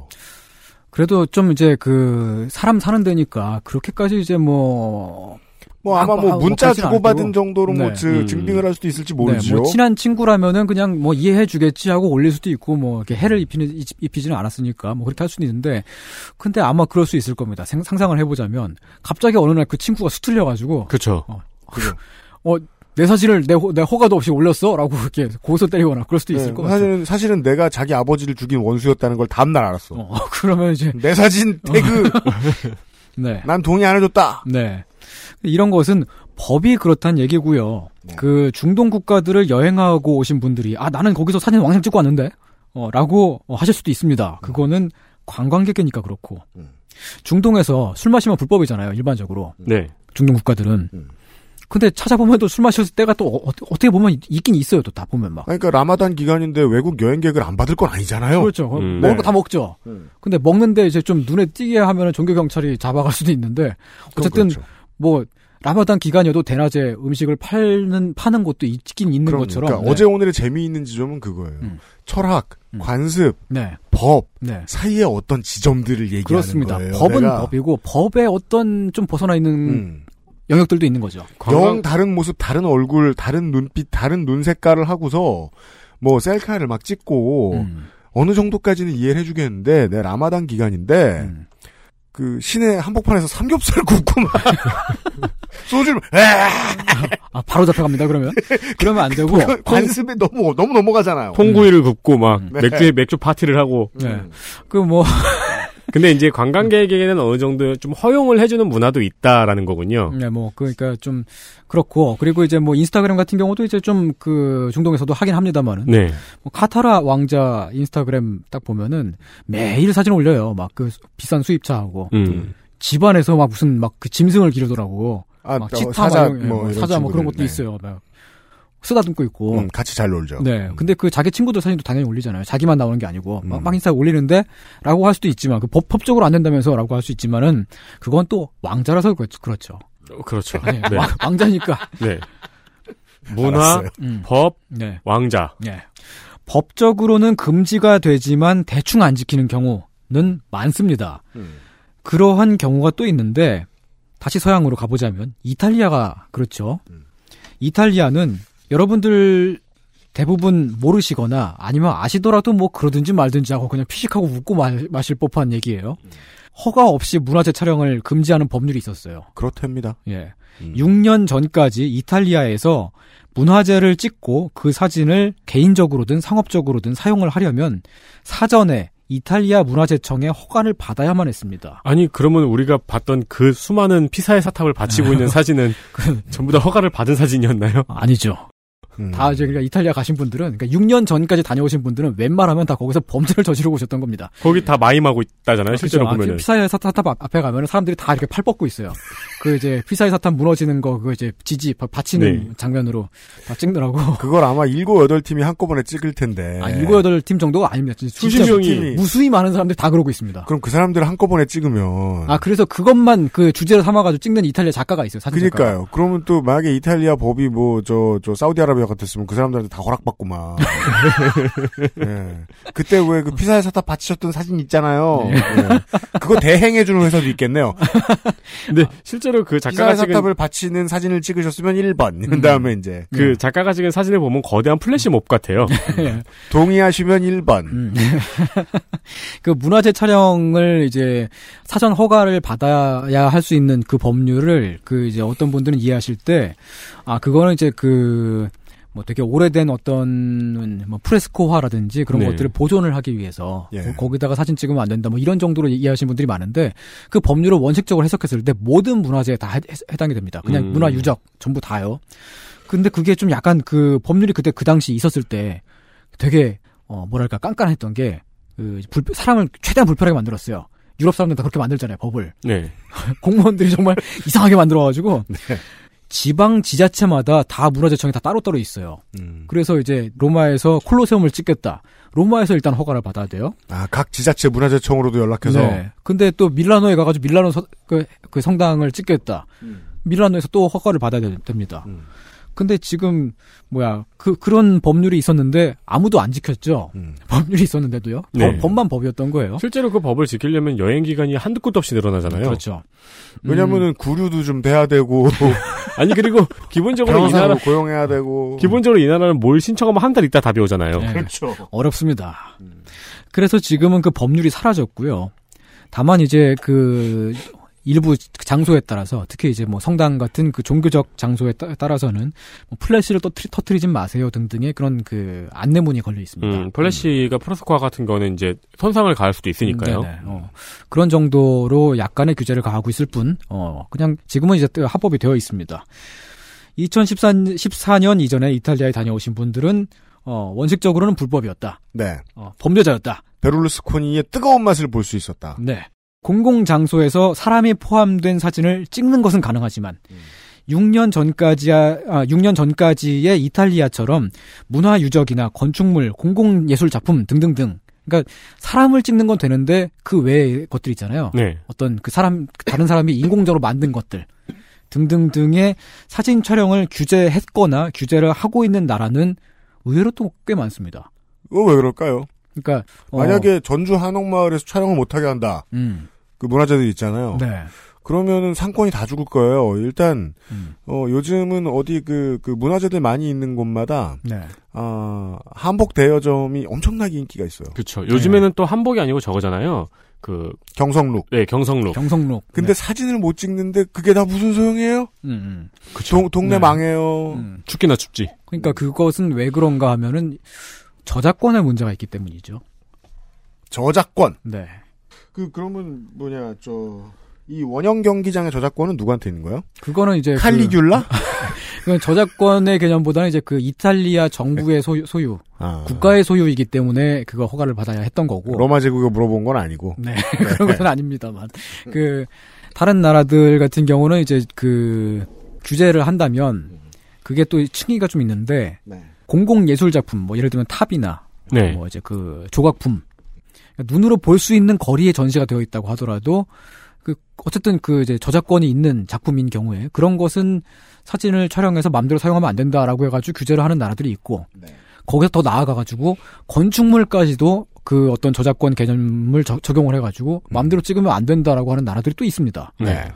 그래도 좀 이제 그 사람 사는 데니까 그렇게까지 이제 뭐 뭐 아마 아, 뭐 아, 문자 그렇지는 주고받은. 정도로 뭐 네. 즈- 음. 증빙을 할 수도 있을지 네, 모르죠. 뭐 친한 친구라면은 그냥 뭐 이해해 주겠지 하고 올릴 수도 있고 뭐 이렇게 해를 입히는 입히지는 않았으니까 뭐 그렇게 할 수는 있는데 근데 아마 그럴 수 있을 겁니다. 생- 상상을 해보자면 갑자기 어느 날 그 친구가 수틀려 가지고 그렇죠. 그죠. <laughs> 내 사진을 내, 호, 내 허가도 없이 올렸어 라고 <laughs> 이렇게 고소 때리거나 그럴 수도 있을 네, 것 같아요. 사실은 사실은 내가 자기 아버지를 죽인 원수였다는 걸 다음 날 알았어. 어, <laughs> 그러면 이제 내 사진 태그 <laughs> 네. 난 동의 안 해줬다. 네. 이런 것은 법이 그렇다는 얘기고요. 네. 그 중동 국가들을 여행하고 오신 분들이 아 나는 거기서 사진 왕창 찍고 왔는데 어, 라고 어, 하실 수도 있습니다. 그거는 관광객이니까 그렇고 음. 중동에서 술 마시면 불법이잖아요. 일반적으로 네. 중동 국가들은. 음. 근데 찾아보면 또 술 마셨을 때가 또 어, 떻게 보면 있긴 있어요. 또 다 보면 막. 그러니까 라마단 기간인데 외국 여행객을 안 받을 건 아니잖아요. 그렇죠. 음. 먹을 네. 거다 먹죠. 음. 근데 먹는데 이제 좀 눈에 띄게 하면은 종교 경찰이 잡아갈 수도 있는데 어쨌든 그렇죠. 뭐 라마단 기간이어도 대낮에 음식을 팔는 파는 곳도 있긴 있는 그럼, 것처럼 그러니까 네. 어제 오늘의 재미있는 지점은 그거예요. 음. 철학, 음. 관습, 네, 법 네. 사이의 어떤 지점들을 얘기하는 그렇습니다. 거예요. 법은 내가, 법이고 법에 어떤 좀 벗어나 있는 음, 영역들도 있는 거죠. 영 다른 모습, 다른 얼굴, 다른 눈빛, 다른 눈 색깔을 하고 서 뭐 셀카를 막 찍고 음. 어느 정도까지는 이해를 해주겠는데 내 라마단 기간인데 음. 그 시내 한복판에서 삼겹살 굽고 막 <laughs> 소주를 에 아, 바로 잡혀갑니다, 그러면? <laughs> 그러면 안 되고. 그 관습에 너무 너무 넘어가잖아요. 통구이를 굽고 막 음. 네. 맥주 맥주 파티를 하고. 네. 그 뭐, <laughs> 근데 이제 관광객에게는 어느 정도 좀 허용을 해주는 문화도 있다라는 거군요. 네, 뭐, 그러니까 좀, 그렇고. 그리고 이제 뭐, 인스타그램 같은 경우도 이제 좀 그, 중동에서도 하긴 합니다만은. 네. 뭐 카타라 왕자 인스타그램 딱 보면은 매일 사진 올려요. 막 그 비싼 수입차하고. 음. 집안에서 막 무슨 막 그 짐승을 기르더라고. 아, 막 어, 치타 사자 막 이런, 뭐뭐 이런 사자 뭐 그런 것도 네. 있어요. 막 쓰다듬고 있고. 음, 같이 잘 놀죠. 네. 근데 그 자기 친구들 사진도 당연히 올리잖아요. 자기만 나오는 게 아니고. 막, 음. 막 인스타에 올리는데, 라고 할 수도 있지만, 그 법, 법적으로 안 된다면서 라고 할 수 있지만은, 그건 또 왕자라서 그렇- 그렇죠. 어, 그렇죠. 네. 네. 왕, 왕자니까. 네. 문화. 음. 법, 네. 왕자. 네. 법적으로는 금지가 되지만 대충 안 지키는 경우는 많습니다. 음. 그러한 경우가 또 있는데 다시 서양으로 가보자면 이탈리아가 그렇죠. 음. 이탈리아는 여러분들 대부분 모르시거나 아니면 아시더라도 뭐 그러든지 말든지 하고 그냥 피식하고 웃고 마, 마실 법한 얘기예요. 허가 없이 문화재 촬영을 금지하는 법률이 있었어요. 그렇답니다. 예. 음. 6년 전까지 이탈리아에서 문화재를 찍고 그 사진을 개인적으로든 상업적으로든 사용을 하려면 사전에 이탈리아 문화재청의 허가를 받아야만 했습니다. 아니 그러면 우리가 봤던 그 수많은 피사의 사탑을 바치고 있는 <laughs> 사진은 전부 다 허가를 받은 사진이었나요? 아니죠. 음. 다 이제 그러니까 이탈리아 가신 분들은 그러니까 6년 전까지 다녀오신 분들은 웬만하면 다 거기서 범죄를 저지르고 오셨던 겁니다. 거기 다 마임하고 있다잖아요. 실제로 그렇죠. 아, 보면은. 피사의 사탑 앞- 앞에 가면 사람들이 다 이렇게 팔 뻗고 있어요. 그 이제 피사의 사탑 무너지는 거 그거 이제 지지 바- 바치는 네. 장면으로 다 찍느라고. <laughs> 그걸 아마 일곱 여덟 팀이 한꺼번에 찍을 텐데. 아, 일곱 여덟 팀 정도가 아닙니다. 수십 명이 무수히 많은 사람들이 다 그러고 있습니다. 그럼 그 사람들 한꺼번에 찍으면. 아 그래서 그것만 그 주제로 삼아 가지고 찍는 이탈리아 작가가 있어요. 사진 작가가. 그니까요. 그러면 또 만약에 이탈리아 법이 뭐 저 저 사우디아라비아 같았으면 그 사람들한테 다 허락받고 막. <laughs> 예. 그때 왜 그 피사의 사탑 바치셨던 사진 있잖아요. 네. 예. 그거 대행해주는 회사도 있겠네요. 근데 실제로 그 작가가 피사의 찍은 사탑을 바치는 사진을 찍으셨으면 1번. 이런 음. 다음에 이제 그 작가가 찍은 사진을 보면 거대한 플래시 몹 같아요. 예. 동의하시면 1번. 음. <laughs> 그 문화재 촬영을 이제 사전 허가를 받아야 할 수 있는 그 법률을 그 이제 어떤 분들은 이해하실 때 아 그거는 이제 그 뭐 되게 오래된 어떤 뭐 프레스코화라든지 그런 네. 것들을 보존을 하기 위해서 예. 거- 거기다가 사진 찍으면 안 된다 뭐 이런 정도로 이해하시는 분들이 많은데 그 법률을 원칙적으로 해석했을 때 모든 문화재에 다 해, 해당이 됩니다. 그냥 음. 문화 유적 전부 다요. 근데 그게 좀 약간 그 법률이 그때 그 당시 있었을 때 되게 어 뭐랄까 깐깐했던 게 그 사람을 최대한 불편하게 만들었어요. 유럽 사람들 다 그렇게 만들잖아요 법을 네. <laughs> 공무원들이 정말 <laughs> 이상하게 만들어가지고 네. 지방 지자체마다 다 문화재청이 다 따로따로 있어요. 음. 그래서 이제 로마에서 콜로세움을 찍겠다. 로마에서 일단 허가를 받아야 돼요. 아, 각 지자체 문화재청으로도 연락해서. 네. 근데 또 밀라노에 가가지고 밀라노 서- 그, 그 성당을 찍겠다. 밀라노에서 또 허가를 받아야 되- 됩니다. 음. 근데 지금 뭐야 그 그런 법률이 있었는데 아무도 안 지켰죠. 음. 법률이 있었는데도요. 네. 법, 법만 법이었던 거예요. 실제로 그 법을 지키려면 여행 기간이 한두 끝도 없이 늘어나잖아요. 그렇죠. 왜냐면은 구류도 좀 돼야 되고, <laughs> 아니 그리고 기본적으로 이 나라 고용해야 되고. 기본적으로 이 나라는 뭘 신청하면 한 달 있다 답이 오잖아요. 네. 그렇죠. 어렵습니다. 그래서 지금은 그 법률이 사라졌고요. 다만 이제 그 일부 장소에 따라서 특히 이제 뭐 성당 같은 그 종교적 장소에 따, 따라서는 뭐 플래시를 또 터트리지 마세요 등등의 그런 그 안내문이 걸려 있습니다. 음, 플래시가 프로스코아 같은 거는 이제 손상을 가할 수도 있으니까요. 네네, 어. 그런 정도로 약간의 규제를 가하고 있을 뿐, 어, 그냥 지금은 이제 또 합법이 되어 있습니다. 2014년 14년 이전에 이탈리아에 다녀오신 분들은 어, 원칙적으로는 불법이었다. 네. 어, 범죄자였다. 베를루스코니의 뜨거운 맛을 볼 수 있었다. 네. 공공 장소에서 사람이 포함된 사진을 찍는 것은 가능하지만 6년 전까지야 아, 6년 전까지의 이탈리아처럼 문화 유적이나 건축물, 공공 예술 작품 등등등 그러니까 사람을 찍는 건 되는데 그 외의 것들 있잖아요. 네. 어떤 그 사람 다른 사람이 인공적으로 만든 것들 등등등의 사진 촬영을 규제했거나 규제를 하고 있는 나라는 의외로 또 꽤 많습니다. 그거 왜 그럴까요? 그러니까 어, 만약에 전주 한옥마을에서 촬영을 못하게 한다. 음, 그 문화재들 있잖아요. 네. 그러면은 상권이 다 죽을 거예요. 일단 음. 어 요즘은 어디 그 그 문화재들 많이 있는 곳마다 네. 아 한복 대여점이 엄청나게 인기가 있어요. 그렇죠. 요즘에는 또 한복이 아니고 저거잖아요. 그 경성룩. 네, 경성룩. 경성록. 근데 사진을 못 찍는데 그게 다 무슨 소용이에요? 음, 음. 동, 동네 네. 망해요. 음. 춥기나 춥지. 그러니까 그것은 왜 그런가 하면은 저작권의 문제가 있기 때문이죠. 저작권. 네. 그 그러면 뭐냐 저 이 원형 경기장의 저작권은 누구한테 있는 거예요? 그거는 이제 칼리귤라? 그, <laughs> 그건 저작권의 개념보다는 이제 그 이탈리아 정부의 소유, 소유 아. 국가의 소유이기 때문에 그거 허가를 받아야 했던 거고. 로마 제국에 물어본 건 아니고. 네, <laughs> 그런 것은 아닙니다만. 그, 다른 나라들 같은 경우는 이제 그, 규제를 한다면, 그게 또 층위가 좀 있는데, 네. 공공 예술 작품, 뭐 예를 들면 탑이나, 네. 뭐 이제 그 조각품, 눈으로 볼 수 있는 거리에 전시가 되어 있다고 하더라도, 그, 어쨌든 그 이제 저작권이 있는 작품인 경우에, 그런 것은 사진을 촬영해서 마음대로 사용하면 안 된다라고 해가지고 규제를 하는 나라들이 있고, 거기서 더 나아가가지고 건축물까지도 그 어떤 저작권 개념을 저- 적용을 해가지고 마음대로 찍으면 안 된다라고 하는 나라들이 또 있습니다. 네.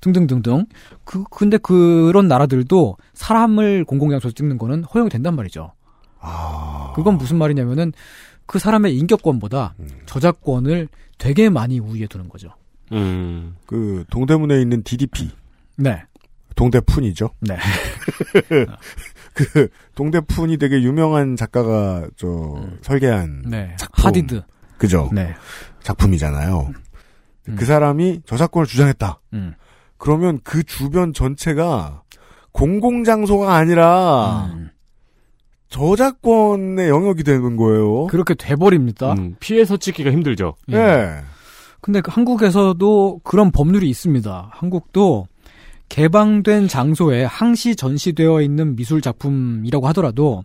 등등등등. 그 근데 그런 나라들도 사람을 공공장소에서 찍는 거는 허용이 된단 말이죠. 아. 그건 무슨 말이냐면은 그 사람의 인격권보다 음. 저작권을 되게 많이 우위에 두는 거죠. 음. 그 동대문에 있는 DDP. 네. 동대푼이죠. 네. <laughs> 그 동대푼이 되게 유명한 작가가 저 설계한 네. 작품. 하디드. 그죠? 네. 작품이잖아요. 음. 그 사람이 저작권을 주장했다. 음. 그러면 그 주변 전체가 공공장소가 아니라 음. 저작권의 영역이 되는 거예요. 그렇게 돼버립니다. 음, 피해서 찍기가 힘들죠. 예. 네. 근데 그 한국에서도 그런 법률이 있습니다. 한국도 개방된 장소에 항시 전시되어 있는 미술 작품이라고 하더라도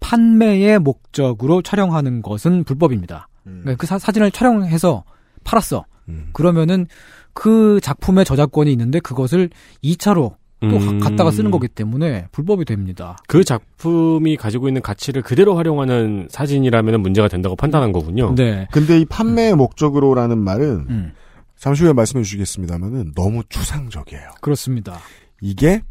판매의 목적으로 촬영하는 것은 불법입니다. 그러니까 그 사, 진을 촬영해서 팔았어. 음. 그러면은 그 작품의 저작권이 있는데 그것을 2차로 또 음. 갖다가 쓰는 거기 때문에 불법이 됩니다. 그 작품이 가지고 있는 가치를 그대로 활용하는 사진이라면 문제가 된다고 판단한 거군요. 네. 근데 이 판매의 목적으로라는 말은 음, 잠시 후에 말씀해 주시겠습니다만은 너무 추상적이에요. 그렇습니다. 이게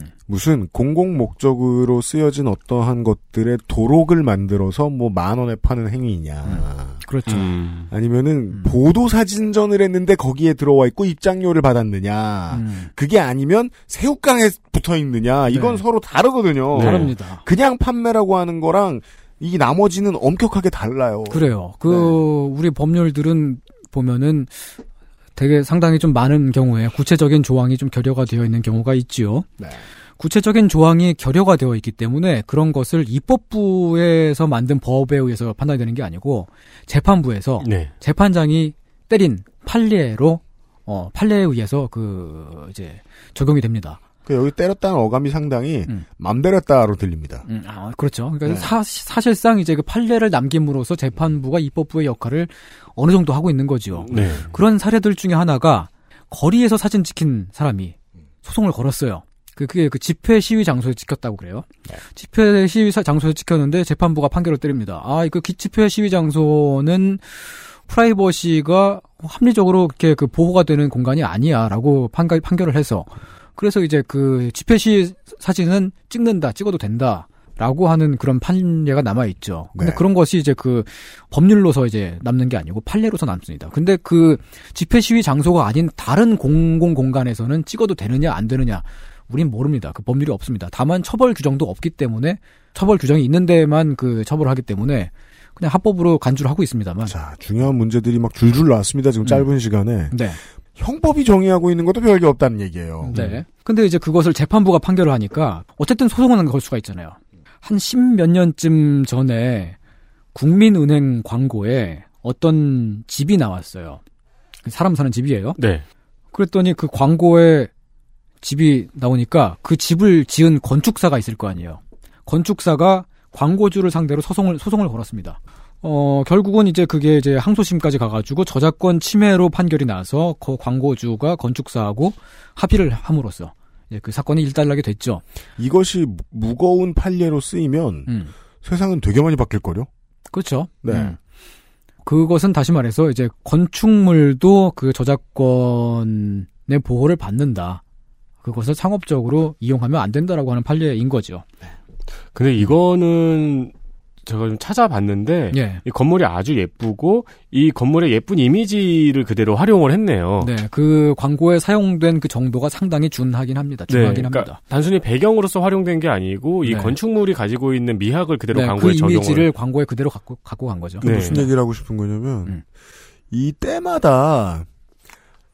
음. 무슨 공공 목적으로 쓰여진 어떠한 것들의 도록을 만들어서 뭐 만 원에 파는 행위냐. 그렇죠. 음. 아니면은 음. 보도 사진전을 했는데 거기에 들어와 있고 입장료를 받았느냐. 음, 그게 아니면 새우깡에 붙어 있느냐. 이건 네. 서로 다르거든요. 네. 다릅니다. 그냥 판매라고 하는 거랑 이 나머지는 엄격하게 달라요. 그래요. 그 네. 우리 법률들은 보면은 되게 상당히 좀 많은 경우에 구체적인 조항이 좀 결여가 되어 있는 경우가 있지요. 네. 구체적인 조항이 결여가 되어 있기 때문에 그런 것을 입법부에서 만든 법에 의해서 판단이 되는 게 아니고 재판부에서 네. 재판장이 때린 판례로 어 판례에 의해서 그 이제 적용이 됩니다. 그 여기 때렸다는 어감이 상당히 음. 맘대로 했다로 들립니다. 음, 아, 그렇죠. 그러니까 네. 사, 사실상 이제 그 판례를 남김으로써 재판부가 입법부의 역할을 어느 정도 하고 있는 거지요. 네. 그런 사례들 중에 하나가 거리에서 사진 찍힌 사람이 소송을 걸었어요. 그, 그게 그 집회 시위 장소에 찍혔다고 그래요. 집회 시위 사- 장소에 찍혔는데 재판부가 판결을 때립니다. 아, 이거 기- 집회 시위 장소는 프라이버시가 합리적으로 이렇게 그 보호가 되는 공간이 아니야라고 판결을 해서 그래서 이제 그 집회 시위 사진은 찍는다, 찍어도 된다. 라고 하는 그런 판례가 남아 있죠. 근데 네. 그런 것이 이제 그 법률로서 이제 남는 게 아니고 판례로서 남습니다. 근데 그 집회 시위 장소가 아닌 다른 공공 공간에서는 찍어도 되느냐 안 되느냐 우린 모릅니다. 그 법률이 없습니다. 다만 처벌 규정도 없기 때문에 처벌 규정이 있는 데만 그 처벌을 하기 때문에 그냥 합법으로 간주를 하고 있습니다만. 자, 중요한 문제들이 막 줄줄 나왔습니다. 지금 음. 짧은 시간에. 네. 형법이 정의하고 있는 것도 별게 없다는 얘기예요. 네. 근데 이제 그것을 재판부가 판결을 하니까 어쨌든 소송은 걸 수가 있잖아요. 한 십몇 년쯤 전에 국민은행 광고에 어떤 집이 나왔어요. 사람 사는 집이에요. 네. 그랬더니 그 광고에 집이 나오니까 그 집을 지은 건축사가 있을 거 아니에요. 건축사가 광고주를 상대로 소송을 소송을 걸었습니다. 어 결국은 이제 그게 이제 항소심까지 가가지고 저작권 침해로 판결이 나서 그 광고주가 건축사하고 합의를 함으로써 이제 그 사건이 일단락이 됐죠. 이것이 무- 무거운 판례로 쓰이면 음. 세상은 되게 많이 바뀔걸요? 그렇죠. 네. 음. 그것은 다시 말해서 이제 건축물도 그 저작권을 내 보호를 받는다. 그것을 상업적으로 이용하면 안 된다라고 하는 판례인 거죠. 근데 이거는 제가 좀 찾아봤는데 예. 이 건물이 아주 예쁘고 이 건물의 예쁜 이미지를 그대로 활용을 했네요. 네, 그 광고에 사용된 그 정도가 상당히 준하긴 합니다. 중하긴 그러니까 합니다. 단순히 배경으로서 활용된 게 아니고 이 네. 건축물이 가지고 있는 미학을 그대로 네, 광고에 그 적용을 이미지를 광고에 그대로 갖고 갖고 간 거죠. 그 네. 무슨 얘기를 하고 싶은 거냐면 음. 이 때마다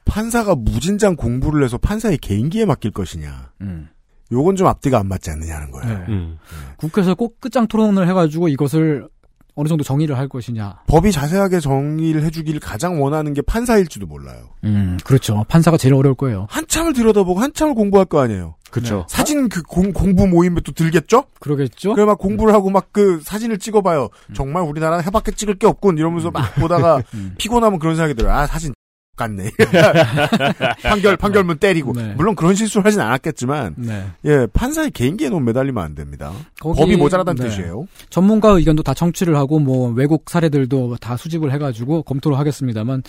판사가 무진장 공부를 해서 판사의 개인기에 맡길 것이냐. 음. 요건 좀 앞뒤가 안 맞지 않느냐는 거예요. 네. 음. 국회에서 꼭 끝장 토론을 해가지고 이것을 어느 정도 정의를 할 것이냐. 법이 자세하게 정의를 해주기를 가장 원하는 게 판사일지도 몰라요. 음, 그렇죠. 판사가 제일 어려울 거예요. 한참을 들여다보고 한참을 공부할 거 아니에요. 그렇죠. 사진 그 공, 공부 모임에 또 들겠죠? 그러겠죠? 그래 막 공부를 하고 막 그 사진을 찍어봐요. 정말 우리나라는 해밖에 찍을 게 없군 이러면서 막 보다가 음. 피곤하면 그런 생각이 들어요. 아 사진 같네. <laughs> 판결 판결문 때리고 네. 물론 그런 실수를 하진 않았겠지만 네. 예 판사의 개인기에 너무 매달리면 안 됩니다. 거기- 법이 모자라다는 네. 뜻이에요. 전문가 의견도 다 청취를 하고 뭐 외국 사례들도 다 수집을 해가지고 검토를 하겠습니다만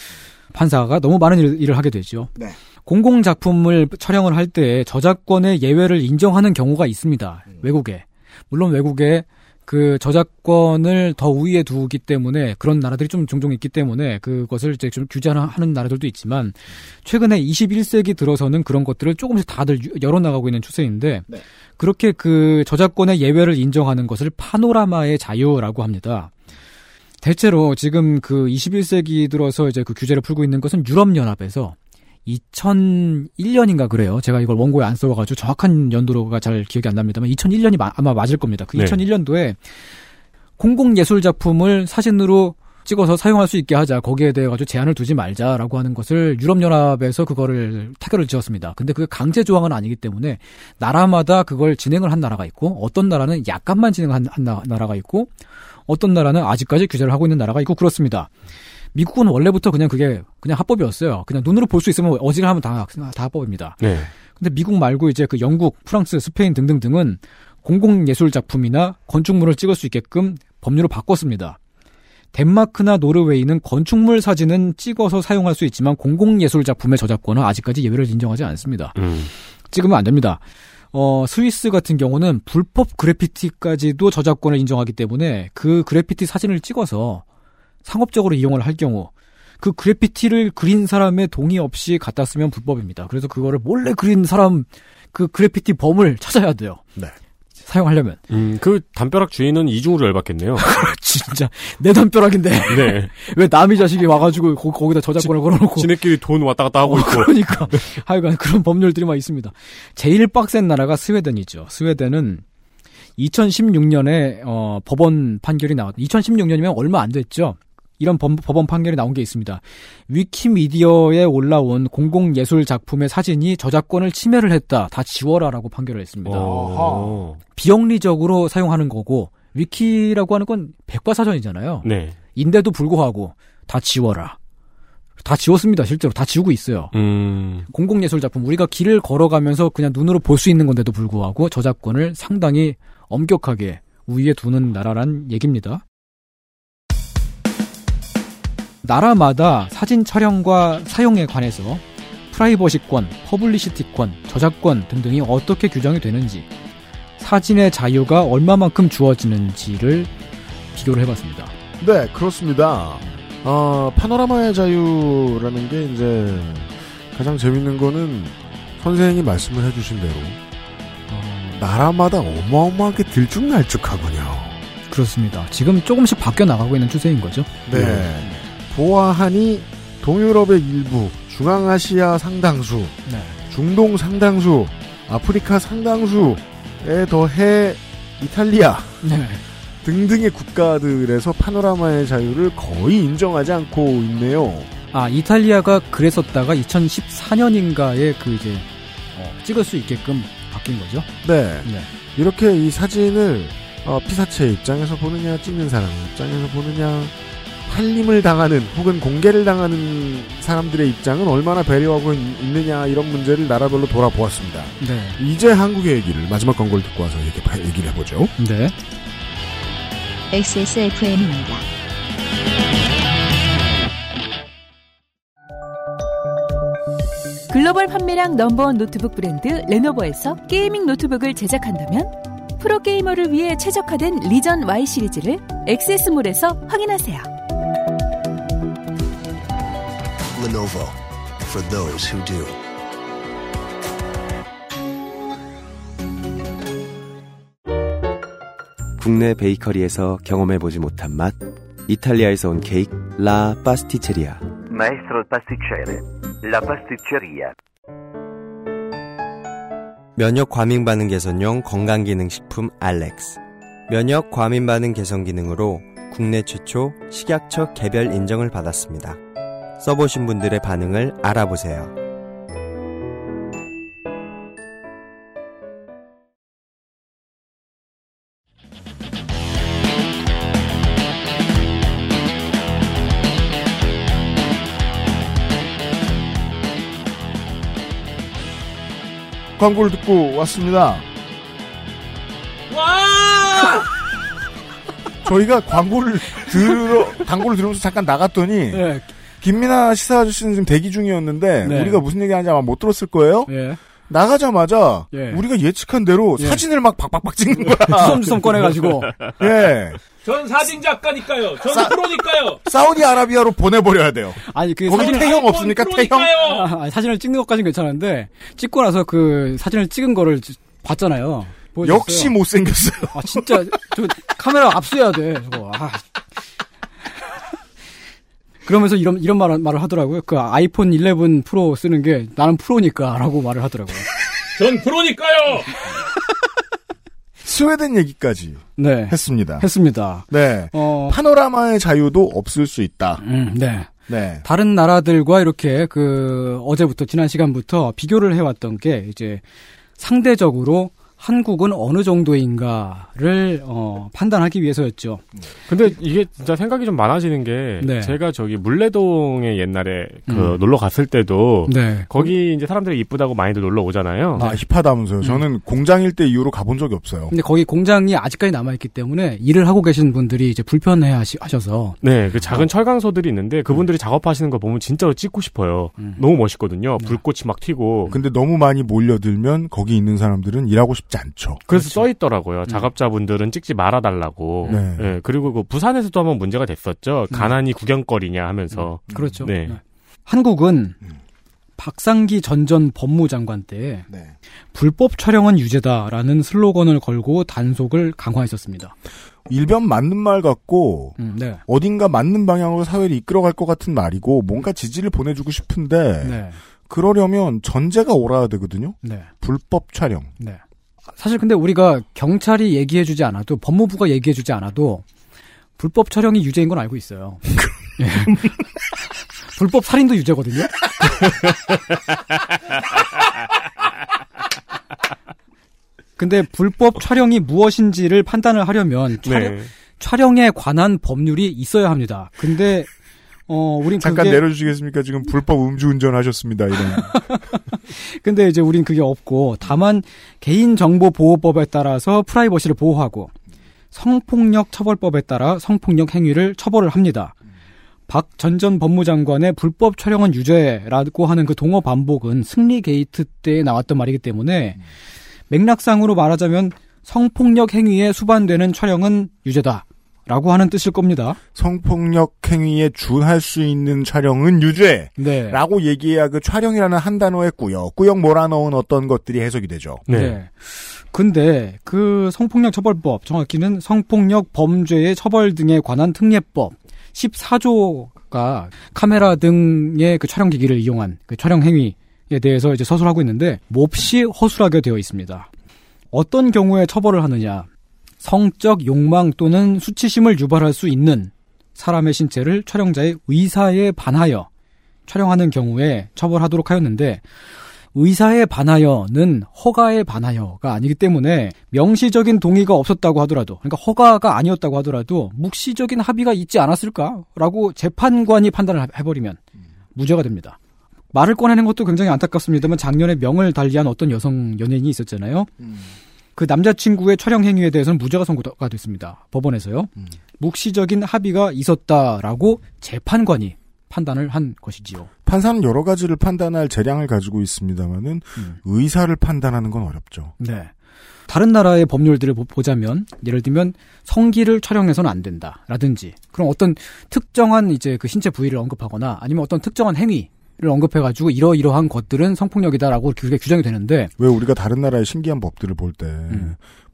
판사가 너무 많은 일, 일을 하게 되죠. 네. 공공 작품을 촬영을 할 때 저작권의 예외를 인정하는 경우가 있습니다. 외국에 물론 외국에 그 저작권을 더 우위에 두기 때문에 그런 나라들이 좀 종종 있기 때문에 그것을 이제 좀 규제하는 나라들도 있지만 최근에 21세기 들어서는 그런 것들을 조금씩 다들 유- 열어나가고 있는 추세인데 네. 그렇게 그 저작권의 예외를 인정하는 것을 파노라마의 자유라고 합니다. 대체로 지금 그 21세기 들어서 이제 그 규제를 풀고 있는 것은 유럽연합에서 2001년인가 그래요. 제가 이걸 원고에 안 써와가지고 정확한 연도로가 잘 기억이 안 납니다만 2001년이 아마 맞을 겁니다. 그 네. 2001년도에 공공예술 작품을 사진으로 찍어서 사용할 수 있게 하자. 거기에 대해 가지고 제한을 두지 말자라고 하는 것을 유럽연합에서 그거를 타결을 지었습니다. 근데 그게 강제 조항은 아니기 때문에 나라마다 그걸 진행을 한 나라가 있고 어떤 나라는 약간만 진행한 한 나- 나라가 있고 어떤 나라는 아직까지 규제를 하고 있는 나라가 있고 그렇습니다. 미국은 원래부터 그냥 그게 그냥 합법이었어요. 그냥 눈으로 볼 수 있으면 어지간하면 다, 다 합법입니다. 네. 근데 미국 말고 이제 그 영국, 프랑스, 스페인 등등등은 공공예술 작품이나 건축물을 찍을 수 있게끔 법률을 바꿨습니다. 덴마크나 노르웨이는 건축물 사진은 찍어서 사용할 수 있지만 공공예술 작품의 저작권은 아직까지 예외를 인정하지 않습니다. 음. 찍으면 안 됩니다. 어, 스위스 같은 경우는 불법 그래피티까지도 저작권을 인정하기 때문에 그 그래피티 사진을 찍어서 상업적으로 이용을 할 경우 그 그래피티를 그린 사람의 동의 없이 갖다 쓰면 불법입니다. 그래서 그거를 몰래 그린 사람 그 그래피티 범을 찾아야 돼요. 네. 사용하려면 음, 그 담벼락 주인은 이중으로 열받겠네요. <laughs> 진짜 내 담벼락인데 네. <laughs> 왜 남의 자식이 와가지고 거, 거기다 저작권을 걸어놓고 지네끼리 돈 왔다 갔다 하고 어, 있고. 그러니까 하여간 그런 법률들이 막 있습니다. 제일 빡센 나라가 스웨덴이죠. 스웨덴은 2016년에 어, 법원 판결이 나왔. 2016년이면 얼마 안 됐죠. 이런 법, 법원 판결이 나온 게 있습니다. 위키미디어에 올라온 공공 예술 작품의 사진이 저작권을 침해를 했다. 다 지워라라고 판결을 했습니다. 어. 비영리적으로 사용하는 거고 위키라고 하는 건 백과사전이잖아요. 네. 인데도 불구하고 다 지워라. 다 지웠습니다. 실제로 다 지우고 있어요. 음. 공공예술 작품 우리가 길을 걸어가면서 그냥 눈으로 볼 수 있는 건데도 불구하고 저작권을 상당히 엄격하게 우위에 두는 나라란 얘기입니다. 나라마다 사진 촬영과 사용에 관해서 프라이버시권, 퍼블리시티권, 저작권 등등이 어떻게 규정이 되는지, 사진의 자유가 얼마만큼 주어지는지를 비교를 해봤습니다. 네, 그렇습니다. 어, 파노라마의 자유라는 게 이제 가장 재밌는 거는 선생이 말씀을 해주신 대로 어, 나라마다 어마어마하게 들쭉날쭉하군요. 그렇습니다. 지금 조금씩 바뀌어 나가고 있는 추세인 거죠. 네. 보아하니 동유럽의 일부, 중앙아시아 상당수, 네. 중동 상당수, 아프리카 상당수에 더해 이탈리아 네. 등등의 국가들에서 파노라마의 자유를 거의 인정하지 않고 있네요. 아, 이탈리아가 그랬었다가 2014년인가에 그 이제, 어, 찍을 수 있게끔 바뀐 거죠. 네. 네. 이렇게 이 사진을 어, 피사체 입장에서 보느냐, 찍는 사람 입장에서 보느냐, 팔림을 당하는 혹은 공개를 당하는 사람들의 입장은 얼마나 배려하고 있- 있느냐 이런 문제를 나라별로 돌아보았습니다. 네. 이제 한국의 얘기를 마지막 광고를 듣고 와서 얘기, 얘기를 해보죠. 네. XSFM입니다. 글로벌 판매량 넘버원 노트북 브랜드 레노버에서 gaming 노트북을 제작한다면 프로게이머를 위해 최적화된 리전 Y 시리즈를 XS몰에서 확인하세요. Lenovo for those who do. 국내 베이커리에서 경험해보지 못한 맛 이탈리아에서 온 케이크 라 파스티체리아 Maestro pasticcere, la pasticceria. 면역 과민 반응 개선용 건강 기능 식품 알렉스 면역 과민 반응 개선 기능으로 국내 최초 식약처 개별 인정을 받았습니다. 써보신 분들의 반응을 알아보세요. 광고를 듣고 왔습니다. 와! 저희가 광고를 들어 <laughs> 광고를 들으면서 잠깐 나갔더니 김민아 시사 아저씨는 지금 대기 중이었는데 네. 우리가 무슨 얘기하는지 아마 못 들었을 거예요. 예. 나가자마자 예. 우리가 예측한 대로 예. 사진을 막 박박박 찍는 거야. <laughs> 주섬주섬 꺼내가지고. <laughs> 예. 전 사진 작가니까요. 전 싸- 프로니까요. 사우디아라비아로 보내버려야 돼요. 아니 그 거기 사진을 태형 없습니까? 태형? 아, 사진을 찍는 것까지는 괜찮은데 찍고 나서 그 사진을 찍은 거를 지- 봤잖아요. 보여줬어요. 역시 못생겼어요. 아 진짜 저 카메라 압수해야 돼. 저거. 아. 그러면서 이런 이런 말, 말을 하더라고요. 그 아이폰 11 프로 쓰는 게 나는 프로니까라고 말을 하더라고요. <laughs> 전 프로니까요. <laughs> 스웨덴 얘기까지 네. 했습니다. 했습니다. 네. 어, 파노라마의 자유도 없을 수 있다. 음, 네. 네. 다른 나라들과 이렇게 그 어제부터 지난 시간부터 비교를 해왔던 게 이제 상대적으로 한국은 어느 정도인가를 어, 판단하기 위해서였죠. 근데 이게 진짜 생각이 좀 많아지는 게 네. 제가 저기 물레동에 옛날에 그 음. 놀러 갔을 때도 네. 거기 이제 사람들이 이쁘다고 많이들 놀러 오잖아요. 아, 힙하다면서요. 음. 저는 공장일 때 이후로 가본 적이 없어요. 근데 거기 공장이 아직까지 남아 있기 때문에 일을 하고 계신 분들이 이제 불편해 하셔서 네, 그 작은 철강소들이 있는데 그분들이 작업하시는 거 보면 진짜로 찍고 싶어요. 너무 멋있거든요. 불꽃이 막 튀고. 근데 너무 많이 몰려들면 거기 있는 사람들은 일하고 싶지 않죠. 그래서 써 있더라고요. 작업자분들은 찍지 말아달라고. 네. 네, 그리고 그 부산에서도 한번 문제가 됐었죠. 가난이 구경거리냐 하면서. 그렇죠. 네. 네. 한국은 박상기 전전 법무장관 때 네. 불법 촬영은 유죄다라는 슬로건을 걸고 단속을 강화했었습니다. 일변 맞는 말 같고 음, 네. 어딘가 맞는 방향으로 사회를 이끌어갈 것 같은 말이고 뭔가 지지를 보내주고 싶은데 네. 그러려면 전제가 옳아야 되거든요. 네. 불법 촬영. 네. 사실 근데 우리가 경찰이 얘기해주지 않아도 법무부가 얘기해주지 않아도 불법 촬영이 유죄인 건 알고 있어요. 예. <laughs> 불법 살인도 유죄거든요. <laughs> 근데 불법 촬영이 무엇인지를 판단을 하려면 촬영, 네. 촬영에 관한 법률이 있어야 합니다. 근데 어 우린 잠깐 그게 내려주시겠습니까? 지금 불법 음주운전 하셨습니다. 이런. <laughs> 근데 이제 우린 그게 없고 다만 개인정보보호법에 따라서 프라이버시를 보호하고 성폭력 처벌법에 따라 성폭력 행위를 처벌을 합니다. 박전전 법무장관의 불법 촬영은 유죄라고 하는 그 동어 반복은 승리 게이트 때 나왔던 말이기 때문에 맥락상으로 말하자면 성폭력 행위에 수반되는 촬영은 유죄다. 라고 하는 뜻일 겁니다. 성폭력 행위에 준할 수 있는 촬영은 유죄. 네. 라고 얘기해야 그 촬영이라는 한 단어에 꾸역꾸역 몰아넣은 어떤 것들이 해석이 되죠. 네. 근데 그 성폭력 처벌법 정확히는 성폭력 범죄의 처벌 등에 관한 특례법 14조가 카메라 등의 그 촬영 기기를 이용한 그 촬영 행위에 대해서 이제 서술하고 있는데 몹시 허술하게 되어 있습니다. 어떤 경우에 처벌을 하느냐? 성적 욕망 또는 수치심을 유발할 수 있는 사람의 신체를 촬영자의 의사에 반하여 촬영하는 경우에 처벌하도록 하였는데 의사에 반하여는 허가에 반하여가 아니기 때문에 명시적인 동의가 없었다고 하더라도 그러니까 허가가 아니었다고 하더라도 묵시적인 합의가 있지 않았을까라고 재판관이 판단을 해버리면 무죄가 됩니다. 말을 꺼내는 것도 굉장히 안타깝습니다만 작년에 명을 달리한 어떤 여성 연예인이 있었잖아요. 그 남자친구의 촬영 행위에 대해서는 무죄가 선고가 됐습니다. 법원에서요. 묵시적인 합의가 있었다라고 재판관이 판단을 한 것이지요. 판사는 여러 가지를 판단할 재량을 가지고 있습니다만은 음. 의사를 판단하는 건 어렵죠. 네. 다른 나라의 법률들을 보- 보자면 예를 들면 성기를 촬영해서는 안 된다라든지 그런 어떤 특정한 이제 그 신체 부위를 언급하거나 아니면 어떤 특정한 행위를 언급해가지고 이러이러한 것들은 성폭력이다라고 그게 규정이 되는데 왜 우리가 다른 나라의 신기한 법들을 볼때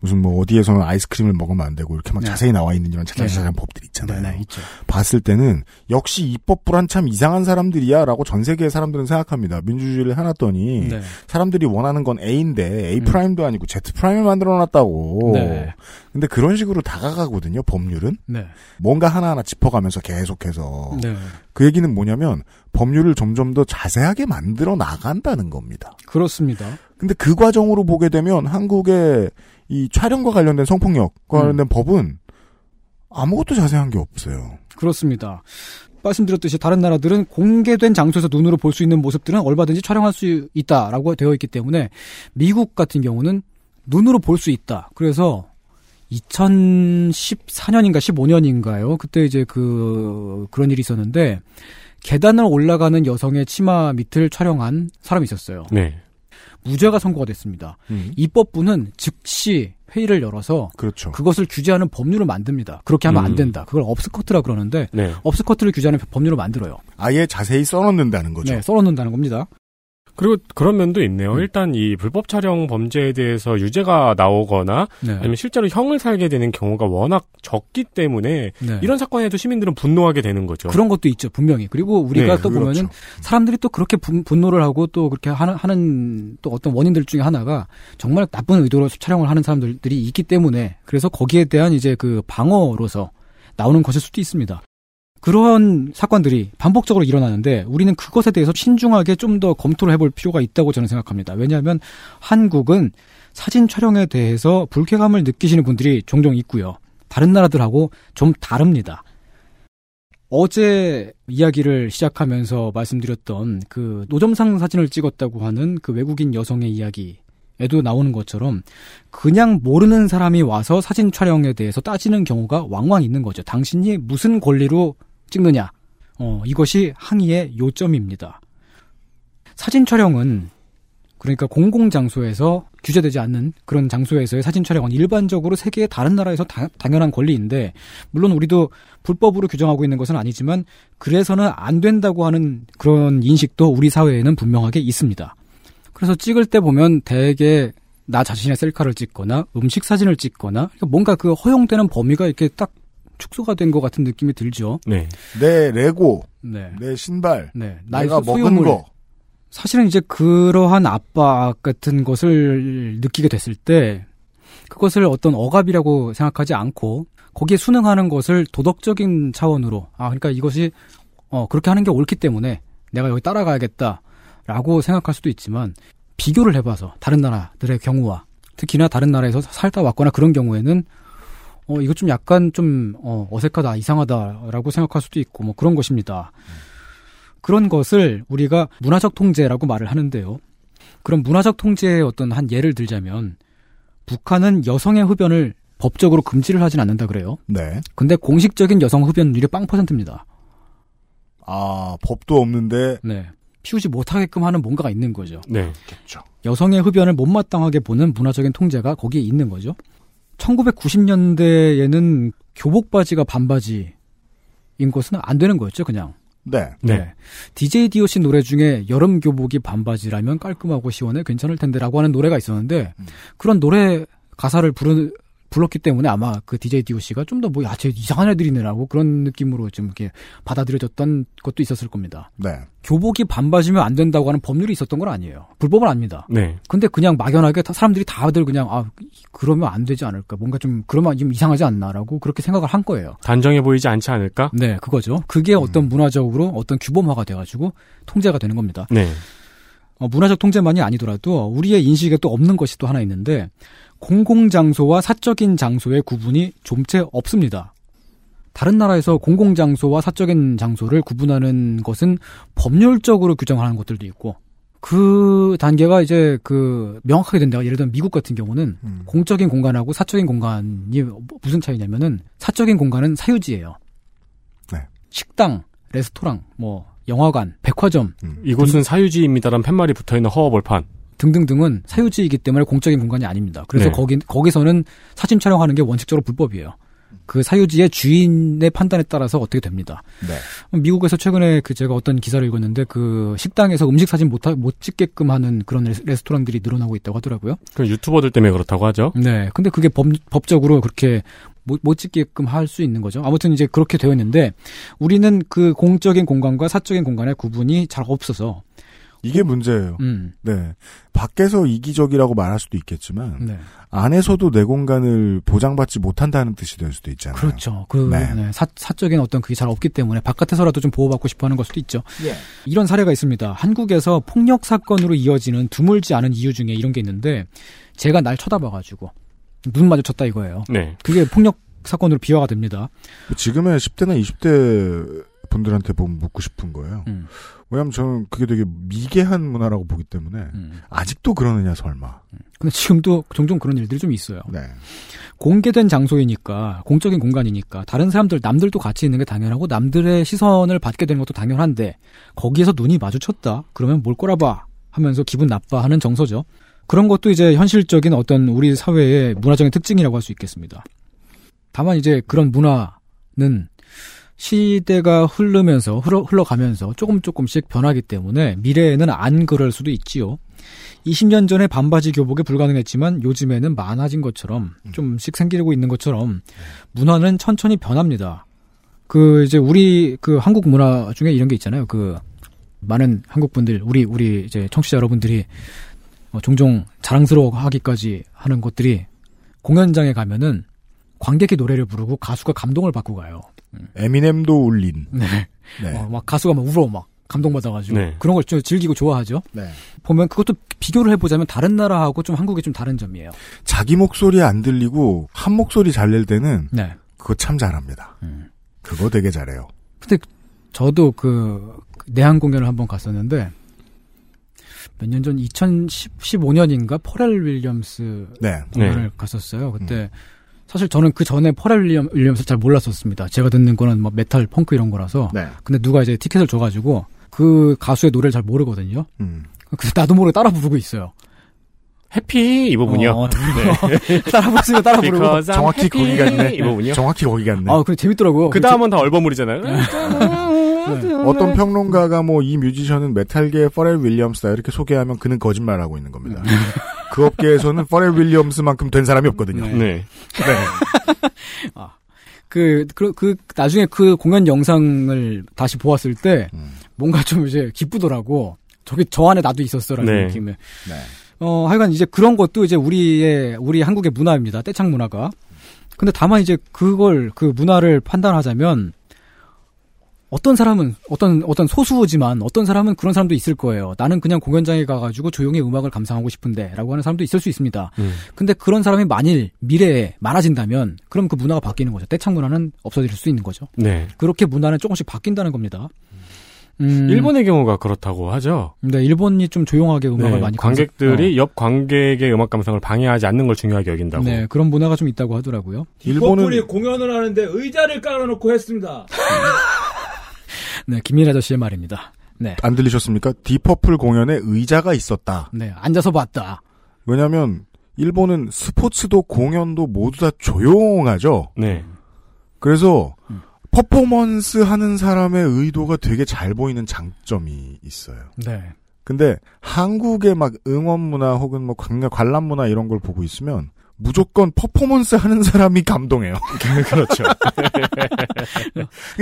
무슨 뭐 어디에서는 아이스크림을 먹으면 안 되고 이렇게 막 음. 네. 자세히 나와 있는 이런 네. 자세한 법들 있잖아요. 네, 네. 봤을 때는 역시 입법부란 참 이상한 사람들이야라고 전 세계의 사람들은 생각합니다. 민주주의를 해놨더니 네. 사람들이 원하는 건 A인데 A prime도 아니고 Z prime을 만들어놨다고. 네. 근데 그런 식으로 다가가거든요. 법률은 네. 뭔가 하나하나 짚어가면서 계속해서 네. 그 얘기는 뭐냐면 법률을 점점 더 자세하게 만들어 나간다는 겁니다. 그렇습니다. 근데 그 과정으로 보게 되면 한국의 이 촬영과 관련된 성폭력과 관련된 법은 아무것도 자세한 게 없어요. 그렇습니다. 말씀드렸듯이 다른 나라들은 공개된 장소에서 눈으로 볼 수 있는 모습들은 얼마든지 촬영할 수 있다라고 되어 있기 때문에 미국 같은 경우는 눈으로 볼 수 있다. 그래서 2014년인가 15년인가요? 그때 이제 그 그런 일이 있었는데 계단을 올라가는 여성의 치마 밑을 촬영한 사람이 있었어요. 네. 무죄가 선고가 됐습니다. 입법부는 즉시 회의를 열어서 그렇죠. 그것을 규제하는 법률을 만듭니다. 그렇게 하면 안 음. 된다. 그걸 업스커트라 그러는데 네. 업스커트를 규제하는 법률을 만들어요. 아예 자세히 써놓는다는 거죠. 네, 써놓는다는 겁니다. 그리고 그런 면도 있네요. 음. 일단 이 불법 촬영 범죄에 대해서 유죄가 나오거나 네. 아니면 실제로 형을 살게 되는 경우가 워낙 적기 때문에 네. 이런 사건에도 시민들은 분노하게 되는 거죠. 그런 것도 있죠, 분명히. 그리고 우리가 네, 또 보면은 그렇죠. 사람들이 또 그렇게 분, 분노를 하고 또 그렇게 하는, 하는 또 어떤 원인들 중에 하나가 정말 나쁜 의도로 촬영을 하는 사람들이 있기 때문에 그래서 거기에 대한 이제 그 방어로서 나오는 것일 수도 있습니다. 그런 사건들이 반복적으로 일어나는데 우리는 그것에 대해서 신중하게 좀 더 검토를 해볼 필요가 있다고 저는 생각합니다. 왜냐하면 한국은 사진 촬영에 대해서 불쾌감을 느끼시는 분들이 종종 있고요. 다른 나라들하고 좀 다릅니다. 어제 이야기를 시작하면서 말씀드렸던 그 노점상 사진을 찍었다고 하는 그 외국인 여성의 이야기에도 나오는 것처럼 그냥 모르는 사람이 와서 사진 촬영에 대해서 따지는 경우가 왕왕 있는 거죠. 당신이 무슨 권리로 찍느냐. 어, 이것이 항의의 요점입니다. 사진 촬영은 그러니까 공공 장소에서 규제되지 않는 그런 장소에서의 사진 촬영은 일반적으로 세계의 다른 나라에서 다- 당연한 권리인데 물론 우리도 불법으로 규정하고 있는 것은 아니지만 그래서는 안 된다고 하는 그런 인식도 우리 사회에는 분명하게 있습니다. 그래서 찍을 때 보면 대개 나 자신의 셀카를 찍거나 음식 사진을 찍거나 그러니까 뭔가 그 허용되는 범위가 이렇게 딱 축소가 된 것 같은 느낌이 들죠. 네. 내 레고, 네. 내 신발, 네. 나의 내가 소- 먹은 소유물. 거. 사실은 이제 그러한 압박 같은 것을 느끼게 됐을 때 그것을 어떤 억압이라고 생각하지 않고 거기에 순응하는 것을 도덕적인 차원으로 아 그러니까 이것이 어 그렇게 하는 게 옳기 때문에 내가 여기 따라가야겠다라고 생각할 수도 있지만 비교를 해봐서 다른 나라들의 경우와 특히나 다른 나라에서 살다 왔거나 그런 경우에는 어 이거 좀 약간 좀 어, 어색하다 이상하다라고 생각할 수도 있고 뭐 그런 것입니다. 그런 것을 우리가 문화적 통제라고 말을 하는데요. 그런 문화적 통제의 어떤 한 예를 들자면 북한은 여성의 흡연을 법적으로 금지를 하진 않는다 그래요. 네. 근데 공식적인 여성 흡연율이 빵 퍼센트입니다. 아, 법도 없는데. 네. 피우지 못하게끔 하는 뭔가가 있는 거죠. 네. 그렇죠. 여성의 흡연을 못마땅하게 보는 문화적인 통제가 거기에 있는 거죠. 1990년대에는 교복 바지가 반바지인 것은 안 되는 거였죠, 그냥. 네. 네. DJ DOC 노래 중에 여름 교복이 반바지라면 깔끔하고 시원해 괜찮을 텐데라고 하는 노래가 있었는데 그런 노래 가사를 부르, 불렀기 때문에 아마 그 DJ DOC가 좀 더 뭐, 야, 쟤 이상한 애들이네라고 그런 느낌으로 좀 이렇게 받아들여졌던 것도 있었을 겁니다. 네. 교복이 반바지면 안 된다고 하는 법률이 있었던 건 아니에요. 불법은 아닙니다. 네. 근데 그냥 막연하게 다- 사람들이 다들 그냥 아 그러면 안 되지 않을까 뭔가 좀 그러면 좀 이상하지 않나라고 그렇게 생각을 한 거예요. 단정해 보이지 않지 않을까? 네, 그거죠. 그게 어떤 문화적으로 어떤 규범화가 돼가지고 통제가 되는 겁니다. 네. 어, 문화적 통제만이 아니더라도 우리의 인식에 또 없는 것이 또 하나 있는데 공공장소와 사적인 장소의 구분이 좀채 없습니다. 다른 나라에서 공공장소와 사적인 장소를 구분하는 것은 법률적으로 규정하는 것들도 있고 그 단계가 이제 그 명확하게 된다. 예를 들면 미국 같은 경우는 공적인 공간하고 사적인 공간이 무슨 차이냐면은 사적인 공간은 사유지예요. 네. 식당, 레스토랑, 뭐 영화관, 백화점 이곳은 사유지입니다란 팻말이 붙어 있는 허허벌판. 등등등은 사유지이기 때문에 공적인 공간이 아닙니다. 그래서 네. 거기 거기서는 사진 촬영하는 게 원칙적으로 불법이에요. 그 사유지의 주인의 판단에 따라서 어떻게 됩니다. 네. 미국에서 최근에 그 제가 어떤 기사를 읽었는데 그 식당에서 음식 사진 못, 하- 못 찍게끔 하는 그런 레스- 레스토랑들이 늘어나고 있다고 하더라고요. 그 유튜버들 때문에 그렇다고 하죠. 네. 근데 그게 법, 법적으로 그렇게 못, 못 찍게끔 할 수 있는 거죠. 아무튼 이제 그렇게 되어 있는데 우리는 그 공적인 공간과 사적인 공간의 구분이 잘 없어서 이게 문제예요. 음. 네. 밖에서 이기적이라고 말할 수도 있겠지만 네. 안에서도 내 공간을 보장받지 못한다는 뜻이 될 수도 있잖아요. 그렇죠. 그 네. 네, 사, 사적인 어떤 그게 잘 없기 때문에 바깥에서라도 좀 보호받고 싶어 하는 걸 수도 있죠. 예. 이런 사례가 있습니다. 한국에서 폭력 사건으로 이어지는 드물지 않은 이유 중에 이런 게 있는데 제가 날 쳐다봐가지고 눈 마주쳤다 이거예요. 네. 그게 폭력 사건으로 비화가 됩니다. 지금의 10대나 20대 분들한테 보면 묻고 싶은 거예요. 음. 왜냐하면 저는 그게 되게 미개한 문화라고 보기 때문에 음. 아직도 그러느냐 설마. 근데 지금도 종종 그런 일들이 좀 있어요. 네. 공개된 장소이니까 공적인 공간이니까 다른 사람들 남들도 같이 있는 게 당연하고 남들의 시선을 받게 되는 것도 당연한데 거기에서 눈이 마주쳤다 그러면 뭘 꼬라봐 하면서 기분 나빠하는 정서죠. 그런 것도 이제 현실적인 어떤 우리 사회의 문화적인 특징이라고 할 수 있겠습니다. 다만 이제 그런 문화는 시대가 흐르면서 흘러, 흘러가면서 조금 조금씩 변하기 때문에 미래에는 안 그럴 수도 있지요. 20년 전에 반바지 교복이 불가능했지만 요즘에는 많아진 것처럼 좀씩 생기고 있는 것처럼 문화는 천천히 변합니다. 그 이제 우리 그 한국 문화 중에 이런 게 있잖아요. 그 많은 한국 분들 우리 우리 이제 청취자 여러분들이 어, 종종 자랑스러워하기까지 하는 것들이 공연장에 가면은 관객이 노래를 부르고 가수가 감동을 받고 가요. 에미넴도 울린. 네. 네. 어, 막 가수가 막 울어 막 감동받아가지고 네. 그런 걸 좀 즐기고 좋아하죠. 네. 보면 그것도 비교를 해보자면 다른 나라하고 좀 한국이 좀 다른 점이에요. 자기 목소리 안 들리고 한 목소리 잘 낼 때는 네. 그거 참 잘합니다. 그거 되게 잘해요. 근데 저도 그 내한 공연을 한번 갔었는데 몇 년 전 2015년인가 퍼렐 윌리엄스 네. 공연을 네. 갔었어요. 그때 사실 저는 그 전에 퍼렐 윌리엄, 윌리엄스 잘 몰랐었습니다. 제가 듣는 거는 뭐 메탈, 펑크 이런 거라서. 네. 근데 누가 이제 티켓을 줘가지고 그 가수의 노래를 잘 모르거든요. 음. 그래서 나도 모르게 따라 부르고 있어요. Happy 이 부분이요. 어, 네. <laughs> 따라 부르면 따라 부르고 정확히. 거기 같네. 이 부분이요. 정확히 거기 같네. 아, 그래 재밌더라고요. 그 다음은 다 얼버무리잖아요. 어떤 평론가가 뭐 이 뮤지션은 메탈계의 퍼렐 윌리엄스다 이렇게 소개하면 그는 거짓말하고 있는 겁니다. <laughs> 그 업계에서는 퍼렐 윌리엄스만큼 된 사람이 없거든요. 네. <laughs> 그, 그, 그, 나중에 그 공연 영상을 다시 보았을 때, 음. 뭔가 좀 이제 기쁘더라고. 저기, 저 안에 나도 있었어라는 네. 느낌에. 어, 하여간 이제 그런 것도 이제 우리의, 우리 한국의 문화입니다. 떼창 문화가. 근데 다만 이제 그걸, 그 문화를 판단하자면, 어떤 사람은, 어떤, 어떤 소수지만, 어떤 사람은 그런 사람도 있을 거예요. 나는 그냥 공연장에 가가지고 조용히 음악을 감상하고 싶은데, 라고 하는 사람도 있을 수 있습니다. 음. 근데 그런 사람이 만일 미래에 많아진다면, 그럼 그 문화가 바뀌는 거죠. 떼창 문화는 없어질 수 있는 거죠. 네. 그렇게 문화는 조금씩 바뀐다는 겁니다. 음, 일본의 경우가 그렇다고 하죠. 네, 일본이 좀 조용하게 음악을 네, 많이 관객들이 감상- 옆 관객의 음악 감상을 방해하지 않는 걸 중요하게 어, 여긴다고. 네, 그런 문화가 좀 있다고 하더라고요. 딥 퍼플이 공연을 하는데 의자를 깔아놓고 했습니다. <laughs> 네, 김민 아저씨의 말입니다. 네, 안 들리셨습니까? 딥 퍼플 공연에 의자가 있었다. 네, 앉아서 봤다. 왜냐하면 일본은 스포츠도 공연도 모두 다 조용하죠. 네. 그래서 퍼포먼스 하는 사람의 의도가 되게 잘 보이는 장점이 있어요. 네. 근데 한국의 막 응원 문화 혹은 뭐 관람 문화 이런 걸 보고 있으면 무조건 퍼포먼스 하는 사람이 감동해요. <laughs> 그렇죠.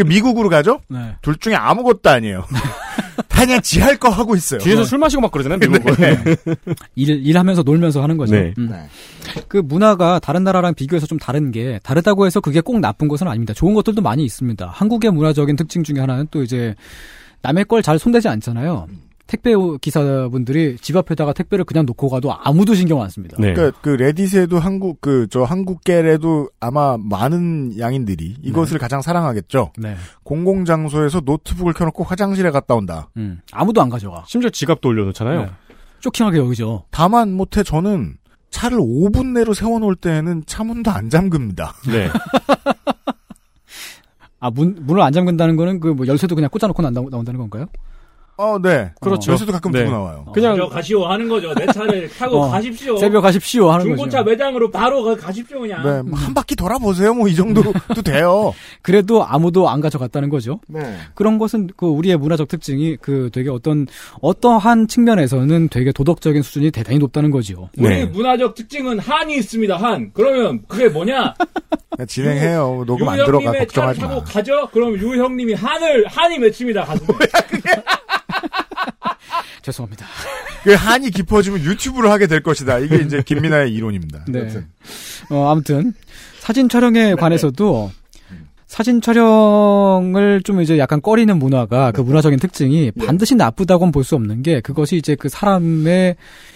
미국으로 가죠? 네. 둘 중에 아무것도 아니에요. <laughs> 다 그냥 지 할 거 하고 있어요. 뒤에서 술 마시고 막 그러잖아요, 미국은. <laughs> 일, 일하면서 놀면서 하는 거죠. 네. 음. 그 문화가 다른 나라랑 비교해서 좀 다른 게 다르다고 해서 그게 꼭 나쁜 것은 아닙니다. 좋은 것들도 많이 있습니다. 한국의 문화적인 특징 중에 하나는 또 이제 남의 걸 잘 손대지 않잖아요. 택배 기사분들이 집 앞에다가 택배를 그냥 놓고 가도 아무도 신경 안 씁니다. 그러니까 그 레딧에도 한국 그 저 한국계래도 아마 많은 양인들이 이것을 가장 사랑하겠죠. 네. 공공 장소에서 노트북을 켜놓고 화장실에 갔다 온다. 음, 아무도 안 가져가. 심지어 지갑도 올려놓잖아요. 네. 쇼킹하게 여기죠. 다만 못해 저는 차를 5분 내로 세워놓을 때에는 차 문도 안 잠급니다. <laughs> 네. 아, 문, 문을 안 잠근다는 거는 그 뭐 열쇠도 그냥 꽂아놓고 나온다, 나온다는 건가요? 어, 네. 그렇죠. 열쇠도 가끔 네. 두고 나와요. 그냥 가시오 하는 거죠. 내 차를 <laughs> 타고 어, 가십시오. 새벽 가십시오 하는 중고차 거죠. 매장으로 바로 가- 가십시오 그냥. 네, 뭐한 바퀴 돌아보세요. 뭐 이 정도도 돼요. <laughs> 그래도 아무도 안 가져갔다는 거죠. 네. 그런 것은 그 우리의 문화적 특징이 그 되게 어떤 어떠한 측면에서는 되게 도덕적인 수준이 대단히 높다는 거죠. 우리 문화적 특징은 한이 있습니다. 한. 그러면 그게 뭐냐? 네, 진행해요. 녹음 안유 들어가 형님의 차를 걱정하지 타고 마. 가죠? 그럼 유 형님이 한을 한이 맺힙니다 가슴에. <laughs> 죄송합니다. <laughs> 그 한이 깊어지면 유튜브를 하게 될 것이다. 이게 이제 김민아의 이론입니다. 네. 여튼. 어, 아무튼 사진 촬영에 관해서도 사진 촬영을 좀 이제 약간 꺼리는 문화가 그 문화적인 특징이 반드시 나쁘다고는 볼 수 없는 게 그것이 이제 그 사람의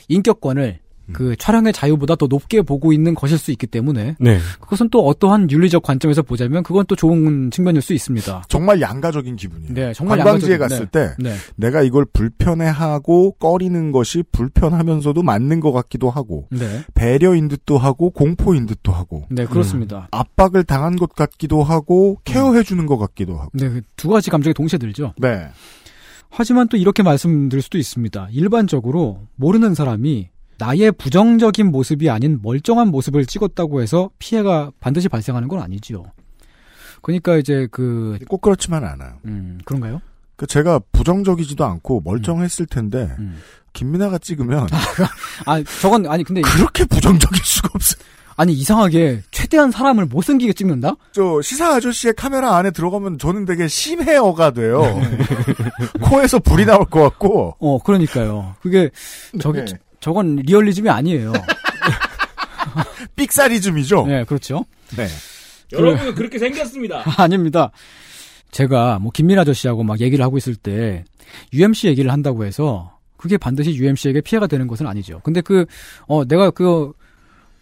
인격권을 그 촬영의 자유보다 더 높게 보고 있는 것일 수 있기 때문에 네. 그것은 또 어떠한 윤리적 관점에서 보자면 그건 또 좋은 측면일 수 있습니다. 정말 양가적인 기분이에요. 네, 정말 관광지에 양가적인- 갔을 네. 때 네. 내가 이걸 불편해하고 꺼리는 것이 불편하면서도 맞는 것 같기도 하고 네. 배려인 듯도 하고 공포인 듯도 하고 네, 그렇습니다. 압박을 당한 것 같기도 하고 케어해 주는 것 같기도 하고 네, 그두 가지 감정이 동시에 들죠. 네. 하지만 또 이렇게 말씀드릴 수도 있습니다. 일반적으로 모르는 사람이 나의 부정적인 모습이 아닌 멀쩡한 모습을 찍었다고 해서 피해가 반드시 발생하는 건 아니지요. 그러니까 이제 그 꼭 그렇지만 않아요. 음, 그런가요? 그 제가 부정적이지도 않고 멀쩡했을 텐데 김민아가 찍으면 아, 저건 아니 근데 그렇게 부정적일 수가 없어. 아니 이상하게 최대한 사람을 못생기게 찍는다? 저 시사 아저씨의 카메라 안에 들어가면 저는 되게 심해어가 돼요. 네. <laughs> 코에서 불이 나올 것 같고. 어, 그러니까요. 그게 저기 네. 저- 저건 리얼리즘이 아니에요. <laughs> 삑사리즘이죠. 네, 그렇죠. 네. 여러분은 그렇게 생겼습니다. <laughs> 아닙니다. 제가 뭐 김민 아저씨하고 막 얘기를 하고 있을 때 UMC 얘기를 한다고 해서 그게 반드시 UMC에게 피해가 되는 것은 아니죠. 근데 그 어 내가 그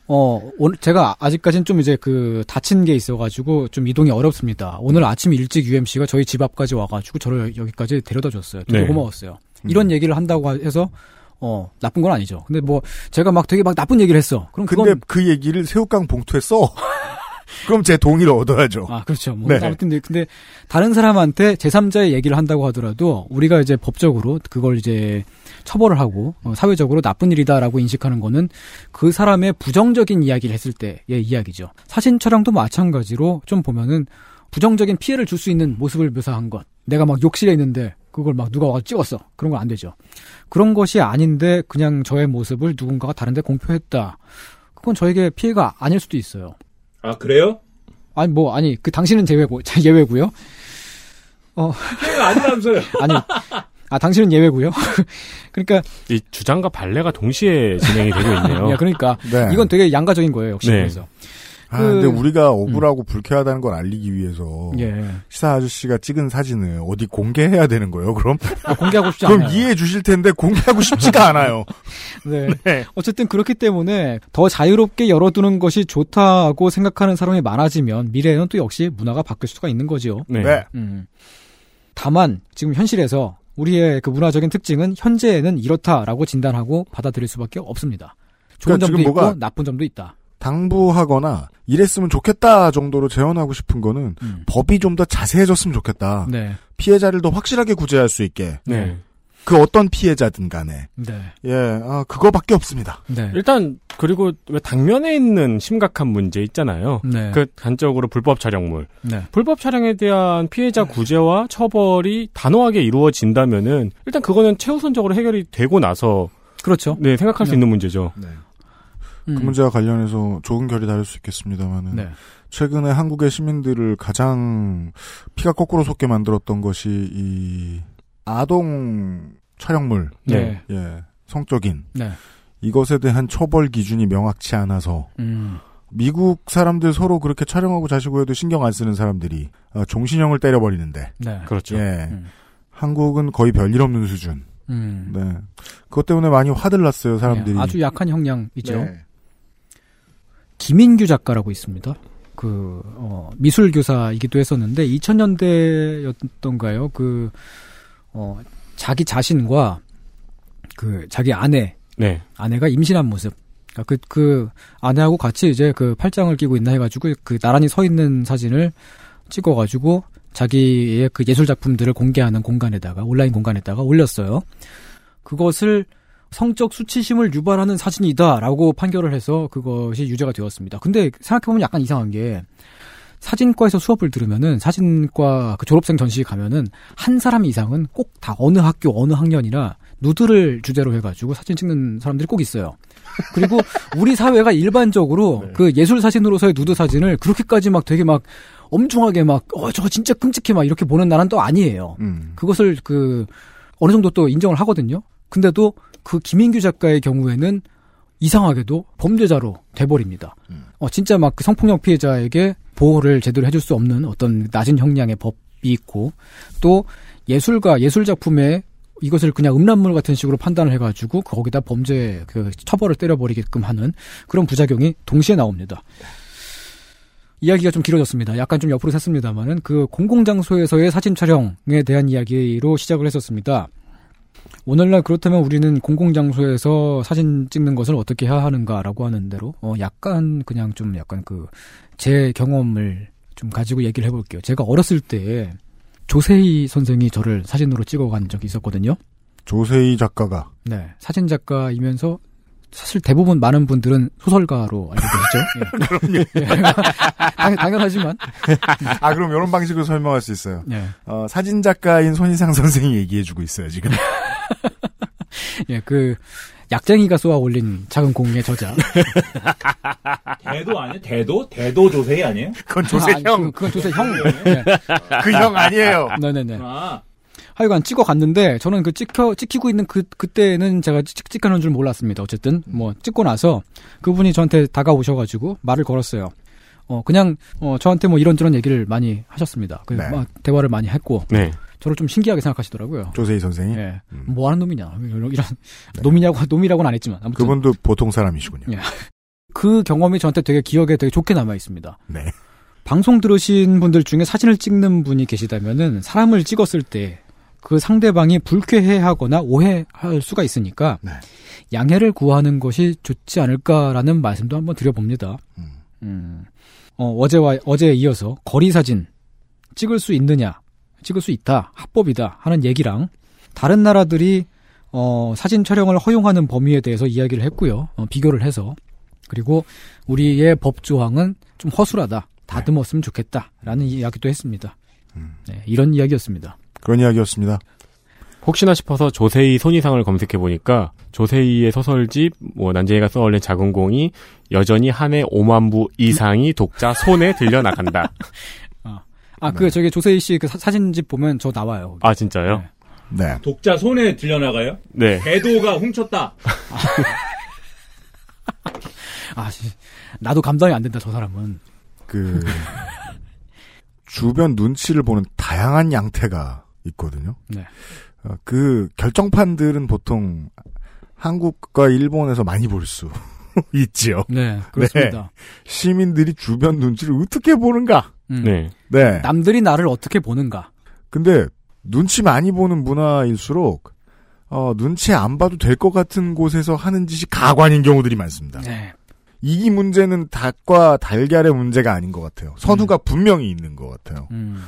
어, 오늘 제가 아직까지는 좀 이제 그 다친 게 있어가지고 좀 이동이 어렵습니다. 오늘 아침 일찍 UMC가 저희 집 앞까지 와가지고 저를 여기까지 데려다 줬어요. 되게 네. 고마웠어요. 이런 얘기를 한다고 해서 어 나쁜 건 아니죠. 근데 뭐 제가 막 되게 막 나쁜 얘기를 했어. 그럼 근데 그건 그 얘기를 새우깡 봉투에 써. <laughs> 그럼 제 동의를 얻어야죠. 아, 그렇죠. 뭐 네. 아무튼 근데- 근데 다른 사람한테 제3자의 얘기를 한다고 하더라도 우리가 이제 법적으로 그걸 이제 처벌을 하고 어, 사회적으로 나쁜 일이다라고 인식하는 거는 그 사람의 부정적인 이야기를 했을 때의 이야기죠. 사진 촬영도 마찬가지로 좀 보면은 부정적인 피해를 줄 수 있는 모습을 묘사한 것. 내가 막 욕실에 있는데 그걸 막 누가 와서 찍었어. 그런 건 안 되죠. 그런 것이 아닌데 그냥 저의 모습을 누군가가 다른데 공표했다. 그건 저에게 피해가 아닐 수도 있어요. 아 그래요? 아니 뭐 아니 그 당신은 제외고 예외고요. 어 피해가 아니라면서요. <laughs> 아니 아 당신은 예외고요. <laughs> 그러니까 이 주장과 발레가 동시에 진행이 되고 있네요. <laughs> 야, 그러니까 네. 이건 되게 양가적인 거예요 역시 네. 그래서. 아, 그- 근데 우리가 억울하고 불쾌하다는 걸 알리기 위해서 예. 시사 아저씨가 찍은 사진을 어디 공개해야 되는 거예요? 그럼 아, 공개하고 싶지 그럼 않아요. 이해해 주실 텐데 공개하고 싶지가 않아요. <laughs> 네. 어쨌든 그렇기 때문에 더 자유롭게 열어두는 것이 좋다고 생각하는 사람이 많아지면 미래에는 또 역시 문화가 바뀔 수가 있는 거죠. 네. 네. 음. 다만 지금 현실에서 우리의 그 문화적인 특징은 현재에는 이렇다라고 진단하고 받아들일 수밖에 없습니다. 좋은 그러니까 점도 있고 뭐가- 나쁜 점도 있다. 당부하거나 이랬으면 좋겠다 정도로 제언하고 싶은 거는 법이 좀 더 자세해졌으면 좋겠다. 음. 네. 피해자를 더 확실하게 구제할 수 있게. 네. 그 어떤 피해자든 간에. 네. 예, 아, 그거밖에 없습니다. 네. 일단 그리고 왜 당면에 있는 심각한 문제 있잖아요. 네. 그 단적으로 불법 촬영물. 네. 불법 촬영에 대한 피해자 구제와 처벌이 단호하게 이루어진다면은 일단 그거는 최우선적으로 해결이 되고 나서 그렇죠. 네 생각할 수 네. 있는 문제죠. 음. 그 문제와 관련해서 좋은 결이 다를 수 있겠습니다만은 네. 최근에 한국의 시민들을 가장 피가 거꾸로 솟게 만들었던 것이 이 아동 촬영물, 네. 예, 성적인 네. 이것에 대한 처벌 기준이 명확치 않아서 음. 미국 사람들 서로 그렇게 촬영하고 자시고 해도 신경 안 쓰는 사람들이 어, 종신형을 때려버리는데 네. 그렇죠. 예, 음. 한국은 거의 별일 없는 수준. 음. 네, 그것 때문에 많이 화들 났어요 사람들이. 네, 아주 약한 형량이죠. 네. 김인규 작가라고 있습니다. 그 어, 미술 교사이기도 했었는데 2000년대였던가요? 그 어, 자기 자신과 그 자기 아내 네. 아내가 임신한 모습. 그러니까 그, 그 아내하고 같이 이제 그 팔짱을 끼고 있나 해가지고 그 나란히 서 있는 사진을 찍어가지고 자기의 그 예술 작품들을 공개하는 공간에다가 온라인 공간에다가 올렸어요. 그것을 성적 수치심을 유발하는 사진이다라고 판결을 해서 그것이 유죄가 되었습니다. 근데 생각해보면 약간 이상한 게 사진과에서 수업을 들으면은 사진과 그 졸업생 전시회 가면은 한 사람 이상은 꼭 다 어느 학교 어느 학년이나 누드를 주제로 해가지고 사진 찍는 사람들이 꼭 있어요. 그리고 우리 사회가 일반적으로 <laughs> 그 예술 사진으로서의 누드 사진을 그렇게까지 막 되게 막 엄중하게 막 어 저거 진짜 끔찍해 막 이렇게 보는 나라는 또 아니에요. 음. 그것을 그 어느 정도 또 인정을 하거든요. 근데도 그 김인규 작가의 경우에는 이상하게도 범죄자로 돼버립니다. 어, 진짜 막 그 성폭력 피해자에게 보호를 제대로 해줄 수 없는 어떤 낮은 형량의 법이 있고 또 예술가 예술 작품에 이것을 그냥 음란물 같은 식으로 판단을 해가지고 거기다 범죄 그 처벌을 때려버리게끔 하는 그런 부작용이 동시에 나옵니다. 이야기가 좀 길어졌습니다. 약간 좀 옆으로 샜습니다만은 그 공공장소에서의 사진 촬영에 대한 이야기로 시작을 했었습니다. 오늘날 그렇다면 우리는 공공장소에서 사진 찍는 것을 어떻게 해야 하는가라고 하는 대로 어 약간 그냥 좀 약간 그 제 경험을 좀 가지고 얘기를 해볼게요. 제가 어렸을 때 조세희 선생이 저를 사진으로 찍어간 적이 있었거든요. 조세희 작가가 네, 사진 작가이면서 사실 대부분 많은 분들은 소설가로 알고 계시죠. <laughs> 예. 그럼요. <laughs> 당, 당연하지만. <laughs> 아 그럼 이런 방식으로 설명할 수 있어요. 네. 어, 사진 작가인 손희상 선생이 얘기해주고 있어요 지금. 예, 그 약쟁이가 쏘아 올린 작은 공의 저자. 대도 아니에요? 대도? 대도 조세희 아니에요? 그건 조세 아, 형. 그, 그건 조세 형. 그형 아니에요. 네네네. 아, 하여간 찍어 갔는데 저는 그 찍혀 찍히고 있는 그 그때는 제가 찍 찍하는 줄 몰랐습니다. 어쨌든 뭐 찍고 나서 그분이 저한테 다가오셔가지고 말을 걸었어요. 어 그냥 어 저한테 뭐 이런저런 얘기를 많이 하셨습니다. 그 네. 막 대화를 많이 했고 네. 저를 좀 신기하게 생각하시더라고요. 조세희 선생이. 예. 뭐 하는 놈이냐 이런, 이런 놈이냐고 놈이라고는 안 했지만 아무튼 그분도 보통 사람이시군요. 예. 그 경험이 저한테 되게 기억에 되게 좋게 남아 있습니다. 네. 방송 들으신 분들 중에 사진을 찍는 분이 계시다면은 사람을 찍었을 때 그 상대방이 불쾌해하거나 오해할 수가 있으니까 네. 양해를 구하는 것이 좋지 않을까라는 말씀도 한번 드려봅니다. 음. 어, 어제와 어제에 이어서 거리 사진 찍을 수 있느냐, 찍을 수 있다, 합법이다 하는 얘기랑 다른 나라들이 어, 사진 촬영을 허용하는 범위에 대해서 이야기를 했고요. 어, 비교를 해서 그리고 우리의 법 조항은 좀 허술하다, 다듬었으면 좋겠다라는 이야기도 했습니다. 네, 이런 이야기였습니다. 그런 이야기였습니다. 혹시나 싶어서 조세희 손이상을 검색해 보니까 조세희의 소설집 뭐 난쟁이가 써올린 작은 공이 여전히 한 해 5만 부 이상이 독자 손에 들려 나간다. <laughs> 아, 그 저기 조세희 씨 그 사진집 보면 저 나와요. 아 진짜요? 네. 독자 손에 들려나가요? 네. 대도가 훔쳤다. 아, 씨, 나도 감당이 안 된다 저 사람은. 그 주변 눈치를 보는 다양한 양태가 있거든요. 네. 어, 그 결정판들은 보통 한국과 일본에서 많이 볼 수 <laughs> 있지요. 네, 그렇습니다. 시민들이 주변 눈치를 어떻게 보는가? 음. 네. 네. 남들이 나를 어떻게 보는가? 근데 눈치 많이 보는 문화일수록 어, 눈치 안 봐도 될 것 같은 곳에서 하는 짓이 가관인 경우들이 많습니다. 네. 이 문제는 닭과 달걀의 문제가 아닌 것 같아요. 선후가 분명히 있는 것 같아요. 음.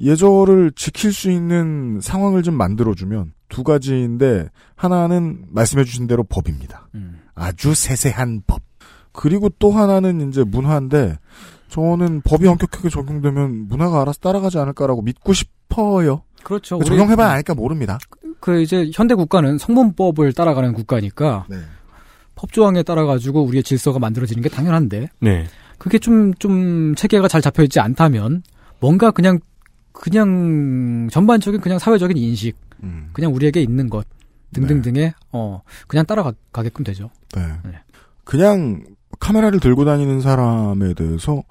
예절을 지킬 수 있는 상황을 좀 만들어주면 두 가지인데 하나는 말씀해주신 대로 법입니다. 음. 아주 세세한 법. 그리고 또 하나는 이제 문화인데 저는 법이 엄격하게 적용되면 문화가 알아서 따라가지 않을까라고 믿고 싶어요. 그렇죠. 적용해봐야 아니까 모릅니다. 그 이제 현대 국가는 성문법을 따라가는 국가니까 네. 법 조항에 따라 가지고 우리의 질서가 만들어지는 게 당연한데 네. 그게 좀좀 체계가 잘 잡혀 있지 않다면 뭔가 그냥 그냥 전반적인 그냥 사회적인 인식 음. 그냥 우리에게 있는 것 등등등의 어 그냥 따라가게끔 되죠. 네. 그냥 카메라를 들고 다니는 사람에 대해서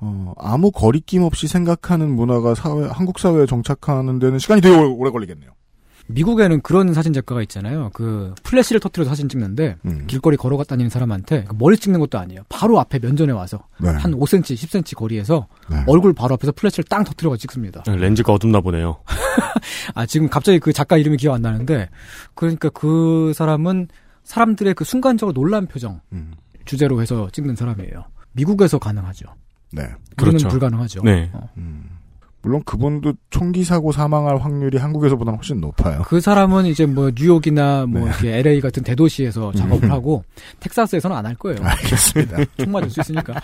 어, 아무 거리낌 없이 생각하는 문화가 사회 한국 사회에 정착하는 데는 시간이 되게 오래, 걸리겠네요. 미국에는 그런 사진 작가가 있잖아요. 그 플래시를 터트려서 사진 찍는데 음. 길거리 걸어가 다니는 사람한테 그 멀리 찍는 것도 아니에요. 바로 앞에 면전에 와서 네. 한 5cm, 10cm 거리에서 네. 얼굴 바로 앞에서 플래시를 땅 터트려가 찍습니다. 렌즈가 어둡나 보네요. <laughs> 아 지금 갑자기 그 작가 이름이 기억 안 나는데 그러니까 그 사람은 사람들의 그 순간적으로 놀란 표정 음. 주제로 해서 찍는 사람이에요. 미국에서 가능하죠. 네. 우리는 그렇죠. 불가능하죠. 네. 어. 물론 그분도 총기 사고 사망할 확률이 한국에서보다는 훨씬 높아요. 그 사람은 이제 뭐 뉴욕이나 뭐 네. 이렇게 LA 같은 대도시에서 작업을 하고 <laughs> 텍사스에서는 안 할 거예요. 알겠습니다. <laughs> 총 맞을 수 있으니까. <laughs>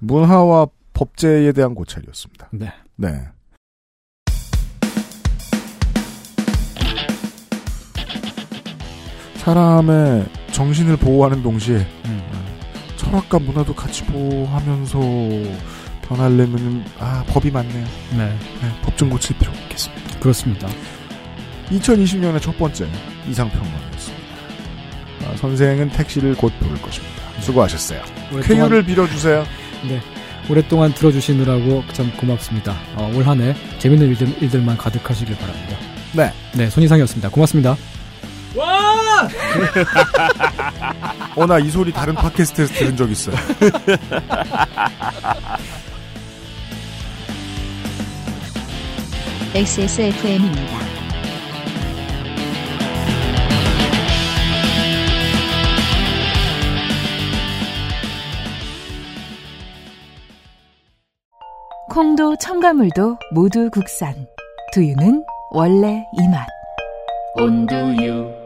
문화와 법제에 대한 고찰이었습니다. 네. 네. 사람의 정신을 보호하는 동시에 음. 철학과 문화도 같이 보호하면서 변하려면 아 법이 많네요. 네. 법 좀 고칠 필요 있겠습니다. 그렇습니다. 2020년의 첫 번째 이상평론이었습니다. 아, 선생은 택시를 곧 부를 것입니다. 수고하셨어요. 오랫동안- 쾌유를 빌어주세요. 네. 오랫동안 들어주시느라고 참 고맙습니다. 어, 올 한해 재밌는 일들, 일들만 가득하시길 바랍니다. 네. 네, 손이상이었습니다. 고맙습니다. 와! 어, 나 이 소리 다른 팟캐스트에서 들은 적 있어요. XSFM입니다. 콩도 첨가물도 모두 국산. 두유는 원래 이 맛. 온두유.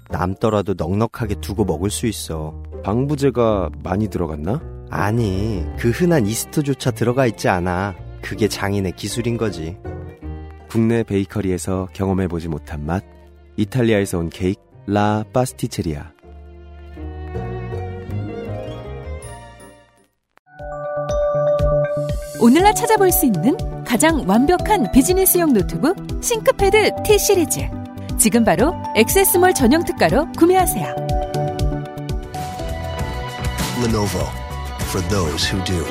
남더라도 넉넉하게 두고 먹을 수 있어. 방부제가 많이 들어갔나? 아니, 그 흔한 이스트조차 들어가 있지 않아. 그게 장인의 기술인 거지. 국내 베이커리에서 경험해보지 못한 맛. 이탈리아에서 온 케이크, 라 파스티체리아. 오늘날 찾아볼 수 있는 가장 완벽한 비즈니스용 노트북 싱크패드 T 시리즈. 지금 바로 액세스몰 전용 특가로 구매하세요. Lenovo for those who do.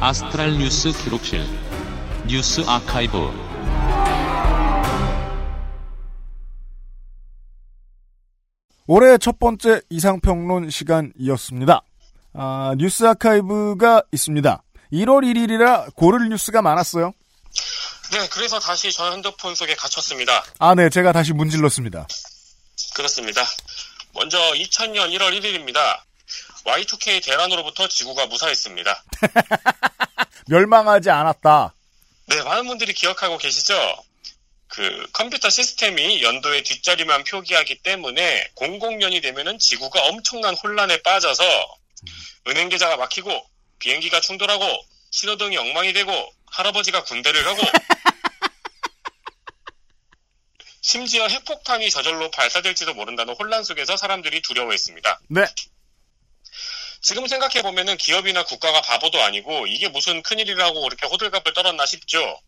아스트랄 뉴스 기록실 뉴스 아카이브 올해 첫 번째 이상평론 시간이었습니다. 아, 뉴스 아카이브가 있습니다. 1월 1일이라 고를 뉴스가 많았어요. 네, 그래서 다시 저 핸드폰 속에 갇혔습니다. 아, 네, 제가 다시 문질렀습니다. 그렇습니다. 먼저 2000년 1월 1일입니다. Y2K 대란으로부터 지구가 무사했습니다. <laughs> 멸망하지 않았다. 네, 많은 분들이 기억하고 계시죠? 그 컴퓨터 시스템이 연도의 뒷자리만 표기하기 때문에 00년이 되면은 지구가 엄청난 혼란에 빠져서 은행 계좌가 막히고 비행기가 충돌하고 신호등이 엉망이 되고 할아버지가 군대를 가고 <laughs> 심지어 핵폭탄이 저절로 발사될지도 모른다는 혼란 속에서 사람들이 두려워했습니다. 네. 지금 생각해보면은 기업이나 국가가 바보도 아니고 이게 무슨 큰일이라고 그렇게 호들갑을 떨었나 싶죠.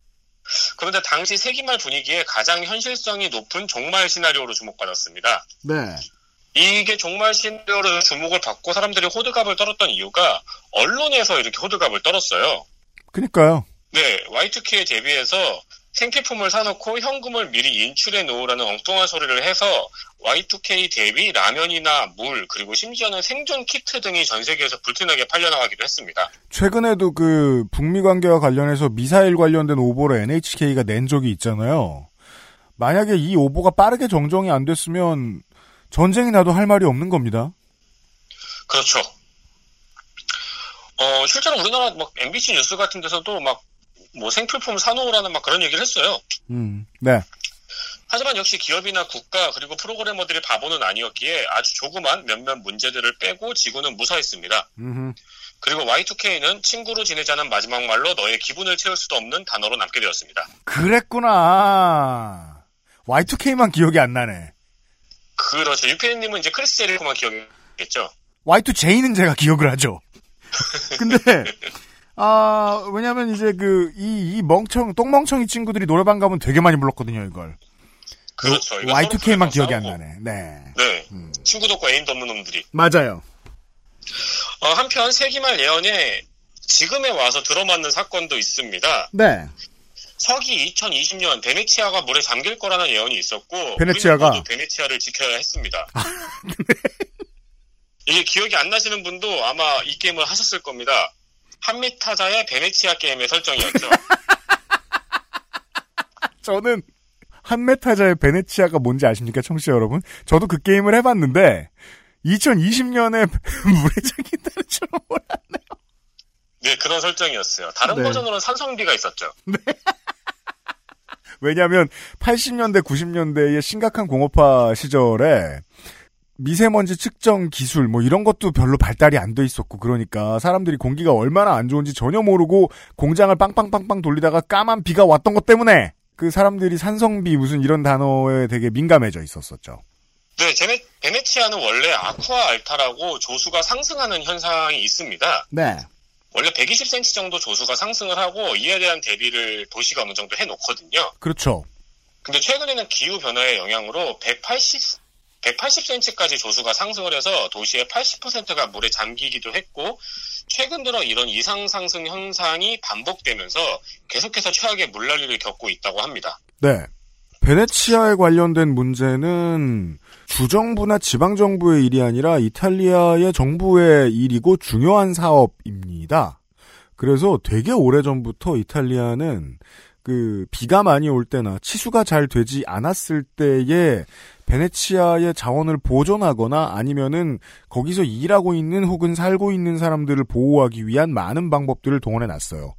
그런데 당시 세기말 분위기에 가장 현실성이 높은 종말 시나리오로 주목받았습니다. 네. 이게 종말 시나리오로 주목을 받고 사람들이 호들갑을 떨었던 이유가 언론에서 이렇게 호들갑을 떨었어요. 그니까요. 네, Y2K에 대비해서 생필품을 사놓고 현금을 미리 인출해 놓으라는 엉뚱한 소리를 해서 Y2K 대비 라면이나 물 그리고 심지어는 생존 키트 등이 전 세계에서 불티나게 팔려나가기도 했습니다. 최근에도 그 북미 관계와 관련해서 미사일 관련된 오보를 NHK가 낸 적이 있잖아요. 만약에 이 오보가 빠르게 정정이 안 됐으면 전쟁이 나도 할 말이 없는 겁니다. 그렇죠. 어, 실제로 우리나라 막 MBC 뉴스 같은 데서도 막 뭐 생필품 사놓으라는 막 그런 얘기를 했어요. 음, 네. 하지만 역시 기업이나 국가 그리고 프로그래머들이 바보는 아니었기에 아주 조그만 몇몇 문제들을 빼고 지구는 무사했습니다. 음흠. 그리고 Y2K는 친구로 지내자는 마지막 말로 너의 기분을 채울 수도 없는 단어로 남게 되었습니다. 그랬구나. Y2K만 기억이 안 나네. 그렇죠. 유피디님은 이제 크리스 제리코만 기억했겠죠. Y2J는 제가 기억을 하죠. <laughs> 근데, 아, 왜냐면 이제 그, 이, 이 멍청, 똥멍청이 친구들이 노래방 가면 되게 많이 불렀거든요, 이걸. 그렇죠. 이거 Y2K만 서로 기억이 안. 나네. 네. 네. 친구도 없고 애인도 없는 놈들이. 맞아요. 어, 한편 세기말 예언에 지금에 와서 들어맞는 사건도 있습니다. 네. 서기 2020년 베네치아가 물에 잠길 거라는 예언이 있었고 베네치아가? 베네치아를 지켜야 했습니다. 이게 기억이 안 나시는 분도 아마 이 게임을 하셨을 겁니다. 한미 타자의 베네치아 게임의 설정이었죠. <laughs> 저는 한메타자의 베네치아가 뭔지 아십니까, 청취자 여러분? 저도 그 게임을 해봤는데 2020년에 <laughs> 물에 잠긴다는 줄은 몰랐네요. 네, 그런 설정이었어요. 다른 네. 버전으로는 산성비가 있었죠. <laughs> 왜냐하면 80년대, 90년대의 심각한 공업화 시절에 미세먼지 측정 기술 뭐 이런 것도 별로 발달이 안 돼 있었고 그러니까 사람들이 공기가 얼마나 안 좋은지 전혀 모르고 공장을 빵빵빵빵 돌리다가 까만 비가 왔던 것 때문에 그 사람들이 산성비 무슨 이런 단어에 되게 민감해져 있었었죠. 네, 제네, 베네치아는 원래 아쿠아 알타라고 조수가 상승하는 현상이 있습니다. 네. 원래 120cm 정도 조수가 상승을 하고 이에 대한 대비를 도시가 어느 정도 해놓거든요. 그렇죠. 근데 최근에는 기후 변화의 영향으로 180 180cm까지 조수가 상승을 해서 도시의 80%가 물에 잠기기도 했고 최근 들어 이런 이상 상승 현상이 반복되면서 계속해서 최악의 물난리를 겪고 있다고 합니다. 네. 베네치아에 관련된 문제는 주정부나 지방정부의 일이 아니라 이탈리아의 정부의 일이고 중요한 사업입니다. 그래서 되게 오래전부터 이탈리아는 그 비가 많이 올 때나 치수가 잘 되지 않았을 때에 베네치아의 자원을 보존하거나 아니면은 거기서 일하고 있는 혹은 살고 있는 사람들을 보호하기 위한 많은 방법들을 동원해 놨어요.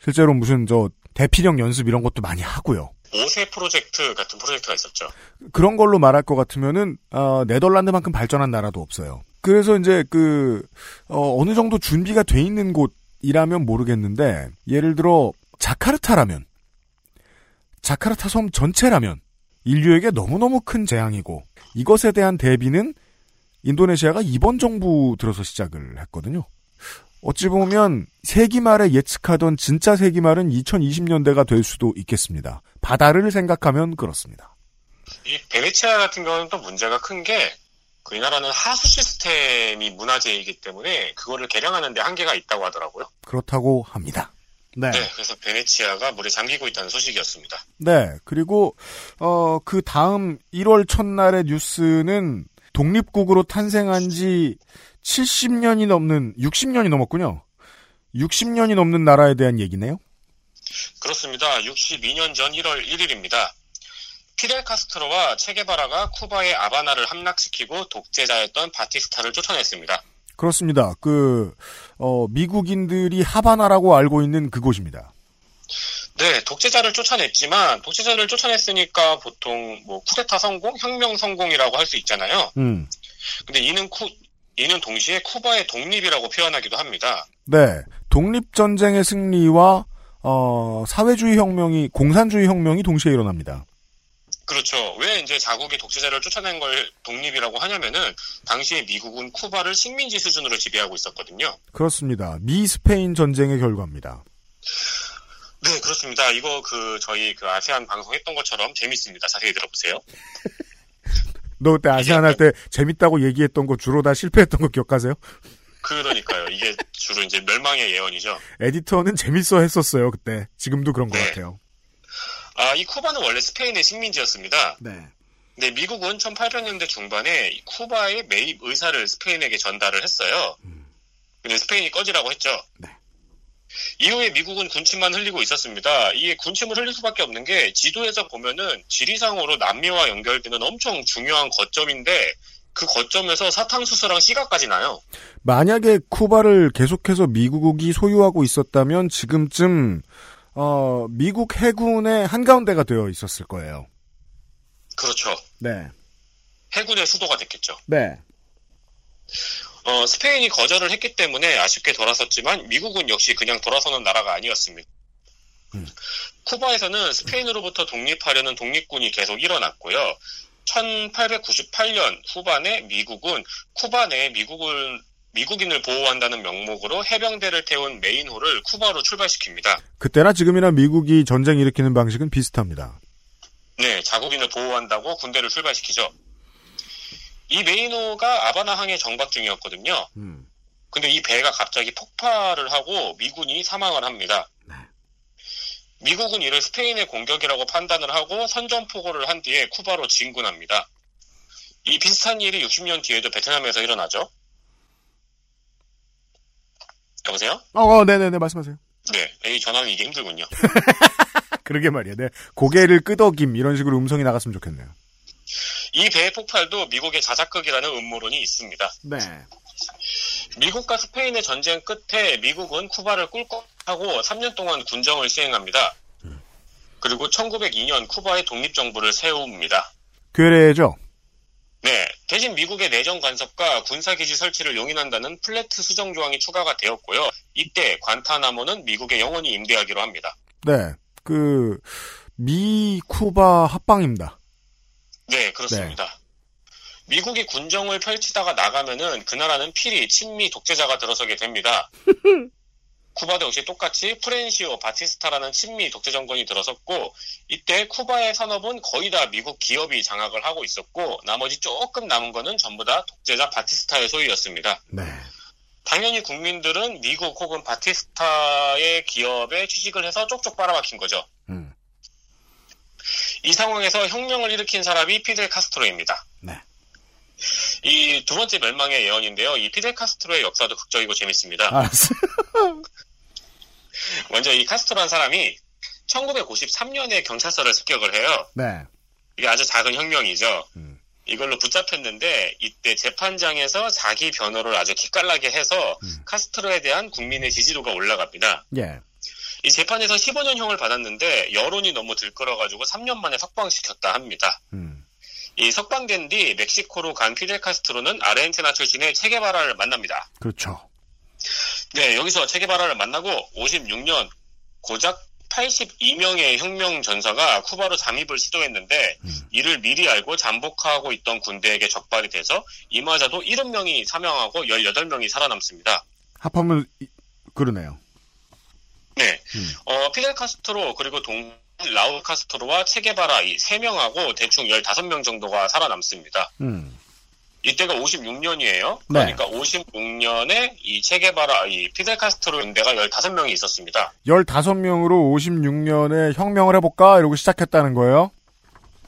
실제로 무슨 저 대피령 연습 이런 것도 많이 하고요. 5세 프로젝트 같은 프로젝트가 있었죠. 그런 걸로 말할 것 같으면은 어, 네덜란드만큼 발전한 나라도 없어요. 그래서 이제 그 어, 느 정도 준비가 돼 있는 곳이라면 모르겠는데 예를 들어 자카르타라면 자카르타 섬 전체라면 인류에게 너무너무 큰 재앙이고 이것에 대한 대비는 인도네시아가 이번 정부 들어서 시작을 했거든요. 어찌 보면 세기 말에 예측하던 진짜 세기 말은 2020년대가 될 수도 있겠습니다. 바다를 생각하면 그렇습니다. 이 베네치아 같은 경우는 또 문제가 큰 게그이 나라는 하수 시스템이 문화재이기 때문에 그거를 개량하는 데 한계가 있다고 하더라고요. 그렇다고 합니다. 네. 네, 그래서 베네치아가 물에 잠기고 있다는 소식이었습니다. 네. 그리고 어 그 다음 1월 첫날의 뉴스는 독립국으로 탄생한 지 70년이 넘는 60년이 넘었군요. 60년이 넘는 나라에 대한 얘기네요. 그렇습니다. 62년 전 1월 1일입니다. 피델 카스트로와 체게바라가 쿠바의 아바나를 함락시키고 독재자였던 바티스타를 쫓아냈습니다. 그렇습니다. 그 어, 미국인들이 하바나라고 알고 있는 그곳입니다. 네, 독재자를 쫓아냈지만 독재자를 쫓아냈으니까 보통 뭐 쿠데타 성공, 혁명 성공이라고 할 수 있잖아요. 음. 근데 이는 쿠 이는 동시에 쿠바의 독립이라고 표현하기도 합니다. 네. 독립 전쟁의 승리와 어, 사회주의 혁명이 공산주의 혁명이 동시에 일어납니다. 그렇죠. 왜 이제 자국이 독재자를 쫓아낸 걸 독립이라고 하냐면은 당시에 미국은 쿠바를 식민지 수준으로 지배하고 있었거든요. 그렇습니다. 미 스페인 전쟁의 결과입니다. 네, 그렇습니다. 이거 그 저희 그 아세안 방송했던 것처럼 재밌습니다. 자세히 들어보세요. <laughs> 너 그때 아세안 할 때 재밌다고 얘기했던 거 주로 다 실패했던 거 기억하세요? 그러니까요. 이게 주로 이제 멸망의 예언이죠. 에디터는 재밌어 했었어요, 그때. 지금도 그런 것 같아요. 아, 이 쿠바는 원래 스페인의 식민지였습니다. 네. 근데 미국은 1800년대 중반에 이 쿠바의 매입 의사를 스페인에게 전달을 했어요. 근데 스페인이 꺼지라고 했죠. 이후에 미국은 군침만 흘리고 있었습니다. 이게 군침을 흘릴 수밖에 없는 게 지도에서 보면은 지리상으로 남미와 연결되는 엄청 중요한 거점인데 그 거점에서 사탕수수랑 씨가까지 나요. 만약에 쿠바를 계속해서 미국이 소유하고 있었다면 지금쯤 어, 미국 해군의 한가운데가 되어 있었을 거예요. 그렇죠. 네. 해군의 수도가 됐겠죠. 네. 어, 스페인이 거절을 했기 때문에 아쉽게 돌아섰지만 미국은 역시 그냥 돌아서는 나라가 아니었습니다. 쿠바에서는 스페인으로부터 독립하려는 독립군이 계속 일어났고요. 1898년 후반에 미국은 쿠바 내에 미국을 미국인을 보호한다는 명목으로 해병대를 태운 메인호를 쿠바로 출발시킵니다. 그때나 지금이나 미국이 전쟁 일으키는 방식은 비슷합니다. 네, 자국인을 보호한다고 군대를 출발시키죠. 이 메이노가 아바나항에 정박 중이었거든요. 음. 근데 이 배가 갑자기 폭발을 하고 미군이 사망을 합니다. 미국은 이를 스페인의 공격이라고 판단을 하고 선전포고를 한 뒤에 쿠바로 진군합니다. 이 비슷한 일이 60년 뒤에도 베트남에서 일어나죠. 여보세요? 어, 어, 네네네, 말씀하세요. 네, 이 전화는 이게 힘들군요. <laughs> 그러게 말이야. 네. 고개를 끄덕임, 이런 식으로 음성이 나갔으면 좋겠네요. 이 배의 폭발도 미국의 자작극이라는 음모론이 있습니다. 네. 미국과 스페인의 전쟁 끝에 미국은 쿠바를 꿀꺽하고 3년 동안 군정을 시행합니다. 그리고 1902년 쿠바의 독립정부를 세웁니다. 괴뢰죠? 네, 대신 미국의 내정 간섭과 군사기지 설치를 용인한다는 플래트 수정 조항이 추가가 되었고요. 이때 관타나모는 미국에 영원히 임대하기로 합니다. 네. 그, 미, 쿠바 합방입니다. 네, 그렇습니다. 미국이 군정을 펼치다가 나가면은 그 나라는 필히 친미 독재자가 들어서게 됩니다. <laughs> 쿠바도 역시 똑같이 프렌시오 바티스타라는 친미 독재 정권이 들어섰고 이때 쿠바의 산업은 거의 다 미국 기업이 장악을 하고 있었고 나머지 조금 남은 거는 전부 다 독재자 바티스타의 소유였습니다. 네. 당연히 국민들은 미국 혹은 바티스타의 기업에 취직을 해서 쪽쪽 빨아박힌 거죠. 음. 이 상황에서 혁명을 일으킨 사람이 피델 카스트로입니다. 네. 이 두 번째 멸망의 예언인데요. 이 피델 카스트로의 역사도 극적이고 재밌습니다. 알았어. <laughs> 먼저 이 카스트로란 사람이 1953년에 경찰서를 습격을 해요. 네. 이게 아주 작은 혁명이죠. 이걸로 붙잡혔는데 이때 재판장에서 자기 변호를 아주 기깔나게 해서 카스트로에 대한 국민의 지지도가 올라갑니다. 예. 이 재판에서 15년형을 받았는데 여론이 너무 들끓어가지고 3년 만에 석방시켰다 합니다. 이 석방된 뒤 멕시코로 간 피델 카스트로는 아르헨티나 출신의 체게바라를 만납니다. 그렇죠. 네, 여기서 체게바라를 만나고 56년 고작 82명의 혁명 전사가 쿠바로 잠입을 시도했는데 이를 미리 알고 잠복하고 있던 군대에게 적발이 돼서 이마저도 70명이 사망하고 18명이 살아남습니다. 합하면, 이- 그러네요. 네. 어, 피델 카스트로 그리고 동 라울 카스트로와 체게바라 이 세 명하고 대충 15명 정도가 살아남습니다. 음. 이때가 56년이에요. 네. 그러니까 56년에 이 체게바라 이 피델 카스트로 연대가 15명이 있었습니다. 15명으로 56년에 혁명을 해 볼까? 이러고 시작했다는 거예요?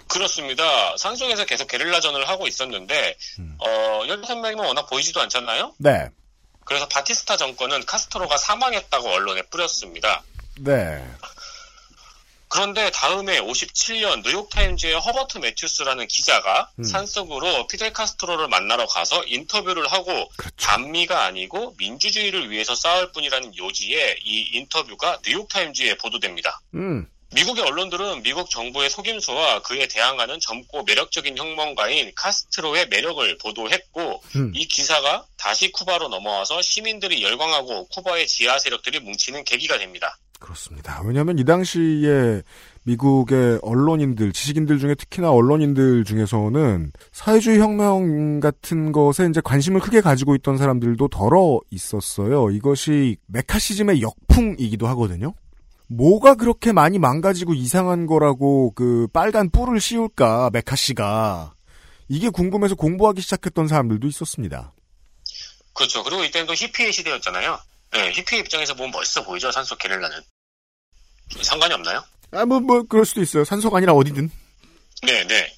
그렇습니다. 산속에서 계속 게릴라전을 하고 있었는데 어, 15명이면 워낙 보이지도 않잖아요. 네. 그래서 바티스타 정권은 카스트로가 사망했다고 언론에 뿌렸습니다. 네. 그런데 다음에 57년 뉴욕타임즈의 허버트 매튜스라는 기자가 음. 산속으로 피델 카스트로를 만나러 가서 인터뷰를 하고 반미가 아니고 민주주의를 위해서 싸울 뿐이라는 요지에 이 인터뷰가 뉴욕타임즈에 보도됩니다. 음. 미국의 언론들은 미국 정부의 속임수와 그에 대항하는 젊고 매력적인 혁명가인 카스트로의 매력을 보도했고 음. 이 기사가 다시 쿠바로 넘어와서 시민들이 열광하고 쿠바의 지하 세력들이 뭉치는 계기가 됩니다. 그렇습니다. 왜냐하면 이 당시에 미국의 언론인들, 지식인들 중에 특히나 언론인들 중에서는 사회주의 혁명 같은 것에 이제 관심을 크게 가지고 있던 사람들도 덜어 있었어요. 이것이 메카시즘의 역풍이기도 하거든요. 뭐가 그렇게 많이 망가지고 이상한 거라고 그 빨간 뿔을 씌울까 메카 씨가 이게 궁금해서 공부하기 시작했던 사람들도 있었습니다. 그렇죠. 그리고 이때는 또 히피의 시대였잖아요. 네, 히피 입장에서 보면 멋있어 보이죠. 산속 게릴라는. 상관이 없나요? 아, 뭐, 뭐, 그럴 수도 있어요. 산소가 아니라 어디든. 네, 네.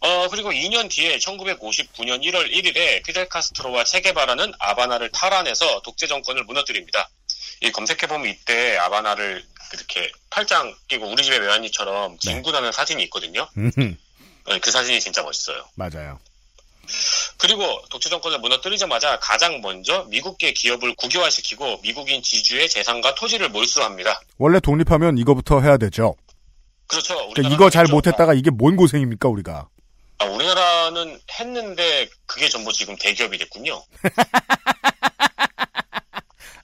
어, 그리고 2년 뒤에 1959년 1월 1일에 피델 카스트로와 체게바라는 아바나를 탈환해서 독재 정권을 무너뜨립니다. 이 검색해보면 이때 아바나를 이렇게 팔짱 끼고 우리 집의 외환이처럼 진군하는 사진이 있거든요. 음, 네, 그 사진이 진짜 멋있어요. 맞아요. 그리고 독재 정권을 무너뜨리자마자 가장 먼저 미국계 기업을 국유화시키고 미국인 지주의 재산과 토지를 몰수합니다. 원래 독립하면 이거부터 해야 되죠. 그렇죠. 그러니까 이거 잘 했죠. 못했다가 이게 뭔 고생입니까, 우리가. 아, 우리나라는 했는데 그게 전부 지금 대기업이 됐군요. <laughs>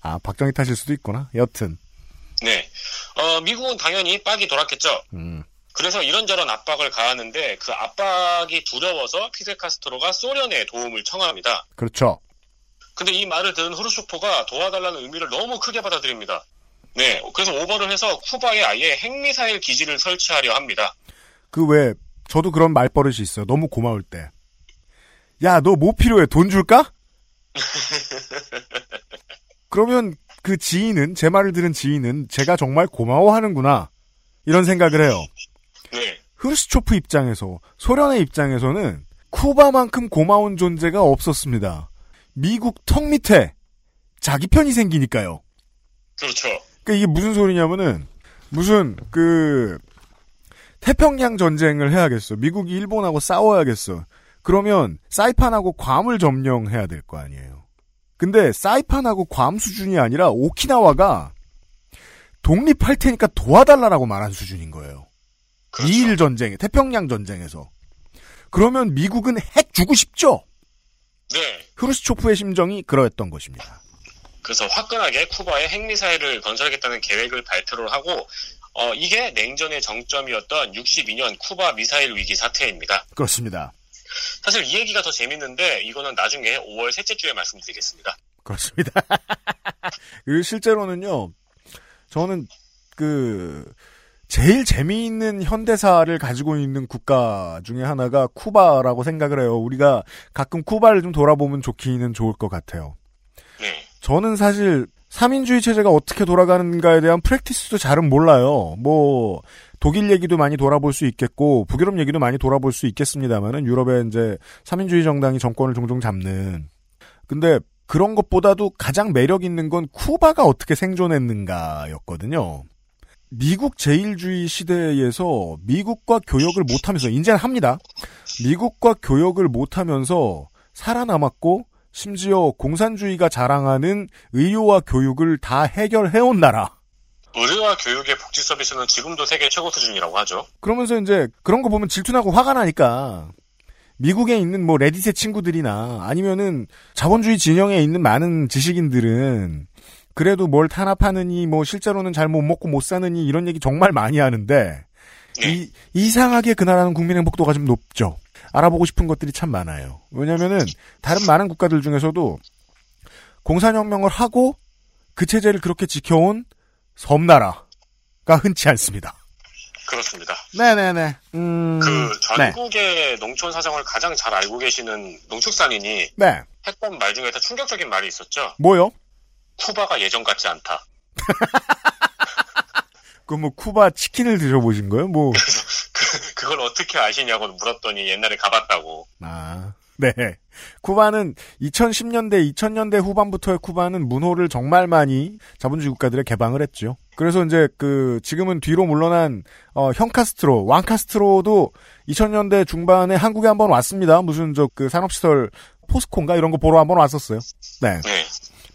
아, 박정희 탓일 수도 있구나. 여튼. 네. 어, 미국은 당연히 빡이 돌았겠죠. 음. 그래서 이런저런 압박을 가하는데 그 압박이 두려워서 피델 카스트로가 소련에 도움을 청합니다. 그렇죠. 근데 이 말을 들은 후르쇼프가 도와달라는 의미를 너무 크게 받아들입니다. 네. 그래서 오버를 해서 쿠바에 아예 핵미사일 기지를 설치하려 합니다. 그 왜, 저도 그런 말버릇이 있어요. 너무 고마울 때. 야, 너 뭐 필요해? 돈 줄까? <laughs> 그러면 그 지인은, 제 말을 들은 지인은 제가 정말 고마워하는구나. 이런 생각을 해요. 네. 흐르스초프 입장에서, 소련의 입장에서는 쿠바만큼 고마운 존재가 없었습니다. 미국 턱 밑에 자기 편이 생기니까요. 그렇죠. 그러니까 이게 무슨 소리냐면은 무슨 그 태평양 전쟁을 해야겠어. 미국이 일본하고 싸워야겠어. 그러면 사이판하고 괌을 점령해야 될 거 아니에요. 근데 사이판하고 괌 수준이 아니라 오키나와가 독립할 테니까 도와달라라고 말한 수준인 거예요. 미일 전쟁, 태평양 전쟁에서. 그러면 미국은 핵 주고 싶죠? 네. 흐르스초프의 심정이 그러했던 것입니다. 그래서 화끈하게 쿠바에 핵미사일을 건설하겠다는 계획을 발표를 하고 어, 이게 냉전의 정점이었던 62년 쿠바 미사일 위기 사태입니다. 그렇습니다. 사실 이 얘기가 더 재밌는데 이거는 나중에 5월 셋째 주에 말씀드리겠습니다. 그렇습니다. <laughs> 그 실제로는요. 저는 그 제일 재미있는 현대사를 가지고 있는 국가 중에 하나가 쿠바라고 생각을 해요. 우리가 가끔 쿠바를 좀 돌아보면 좋기는 좋을 것 같아요. 저는 사실 3인주의 체제가 어떻게 돌아가는가에 대한 프랙티스도 잘은 몰라요. 뭐 독일 얘기도 많이 돌아볼 수 있겠고 북유럽 얘기도 많이 돌아볼 수 있겠습니다만은 유럽에 이제 3인주의 정당이 정권을 종종 잡는 근데 그런 것보다도 가장 매력 있는 건 쿠바가 어떻게 생존했는가였거든요. 미국 제일주의 시대에서 미국과 교역을 못하면서 이제는 합니다. 미국과 교역을 못하면서 살아남았고 심지어 공산주의가 자랑하는 의료와 교육을 다 해결해온 나라. 의료와 교육의 복지 서비스는 지금도 세계 최고 수준이라고 하죠. 그러면서 이제 그런 거 보면 질투나고 화가 나니까 미국에 있는 뭐 레딧의 친구들이나 아니면은 자본주의 진영에 있는 많은 지식인들은 그래도 뭘 탄압하느니 뭐 실제로는 잘 못 먹고 못 사느니 이런 얘기 정말 많이 하는데 이, 이상하게 그 나라는 국민 행복도가 좀 높죠. 알아보고 싶은 것들이 참 많아요. 왜냐면은 다른 많은 국가들 중에서도 공산혁명을 하고 그 체제를 그렇게 지켜온 섬나라가 흔치 않습니다. 그렇습니다. 네네네. 음, 그 전국의 농촌 사정을 가장 잘 알고 계시는 농축산인이 네. 했던 말 중에서 충격적인 말이 있었죠. 뭐요? 쿠바가 예전 같지 않다. <laughs> 그뭐 쿠바 치킨을 드셔보신 거예요? 뭐. 그걸 어떻게 아시냐고 물었더니 옛날에 가봤다고. 아. 네. 쿠바는 2010년대, 2000년대 후반부터의 쿠바는 문호를 정말 많이 자본주의 국가들에 개방을 했죠. 그래서 이제 그 지금은 뒤로 물러난 어, 형 카스트로, 왕 카스트로도 2000년대 중반에 한국에 한번 왔습니다. 무슨 저 그 산업시설 포스콘가 이런 거 보러 한번 왔었어요. 네.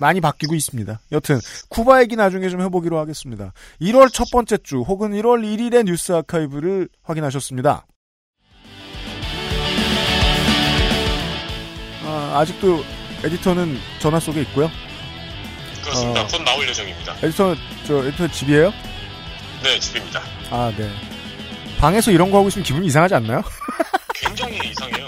많이 바뀌고 있습니다. 여튼 쿠바 얘기 나중에 좀 해보기로 하겠습니다. 1월 첫 번째 주 혹은 1월 1일의 뉴스 아카이브를 확인하셨습니다. 아, 아직도 에디터는 전화 속에 있고요. 그렇습니다. 어. 곧 나올 예정입니다. 에디터 저 에디터 집이에요? 네, 집입니다. 아 네. 방에서 이런 거 하고 있으면 기분이 이상하지 않나요? <laughs> 굉장히 이상해요.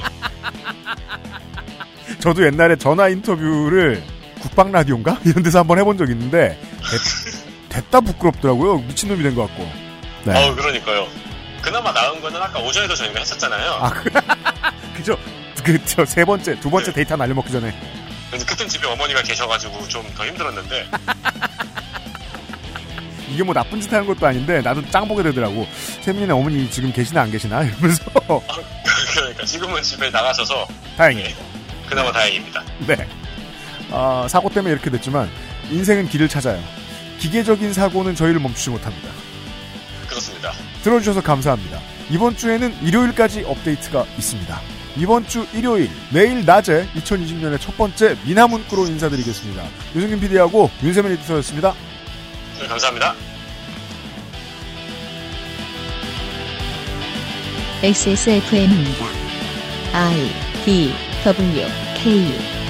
저도 옛날에 전화 인터뷰를 국방 라디오인가 <laughs> 이런 데서 한번 해본 적 있는데 됐, 다 부끄럽더라고요. 미친 놈이 된 것 같고. 네. 어, 그러니까요. 그나마 나은 거는 아까 오전에도 저희가 했었잖아요. 아, 그, <laughs> 그죠? 그저 세 번째, 두 번째 데이터 날려먹기 전에. 그래서 그땐 집에 어머니가 계셔가지고 좀 더 힘들었는데 <laughs> 이게 뭐 나쁜 짓 하는 것도 아닌데 나도 짱 보게 되더라고. 세민이네 어머니 지금 계시나 안 계시나 이러면서. 그러니까 지금은 집에 나가셔서 다행이에요. 그나마 다행입니다. 네. 아, 사고 때문에 이렇게 됐지만 인생은 길을 찾아요. 기계적인 사고는 저희를 멈추지 못합니다. 그렇습니다. 들어주셔서 감사합니다. 이번 주에는 일요일까지 업데이트가 있습니다. 이번 주 일요일, 내일 낮에 2020년의 첫 번째 미나문구로 인사드리겠습니다. 유승균 PD하고 윤세민 에디터였습니다. 네, 감사합니다. XSFM입니다. I D W K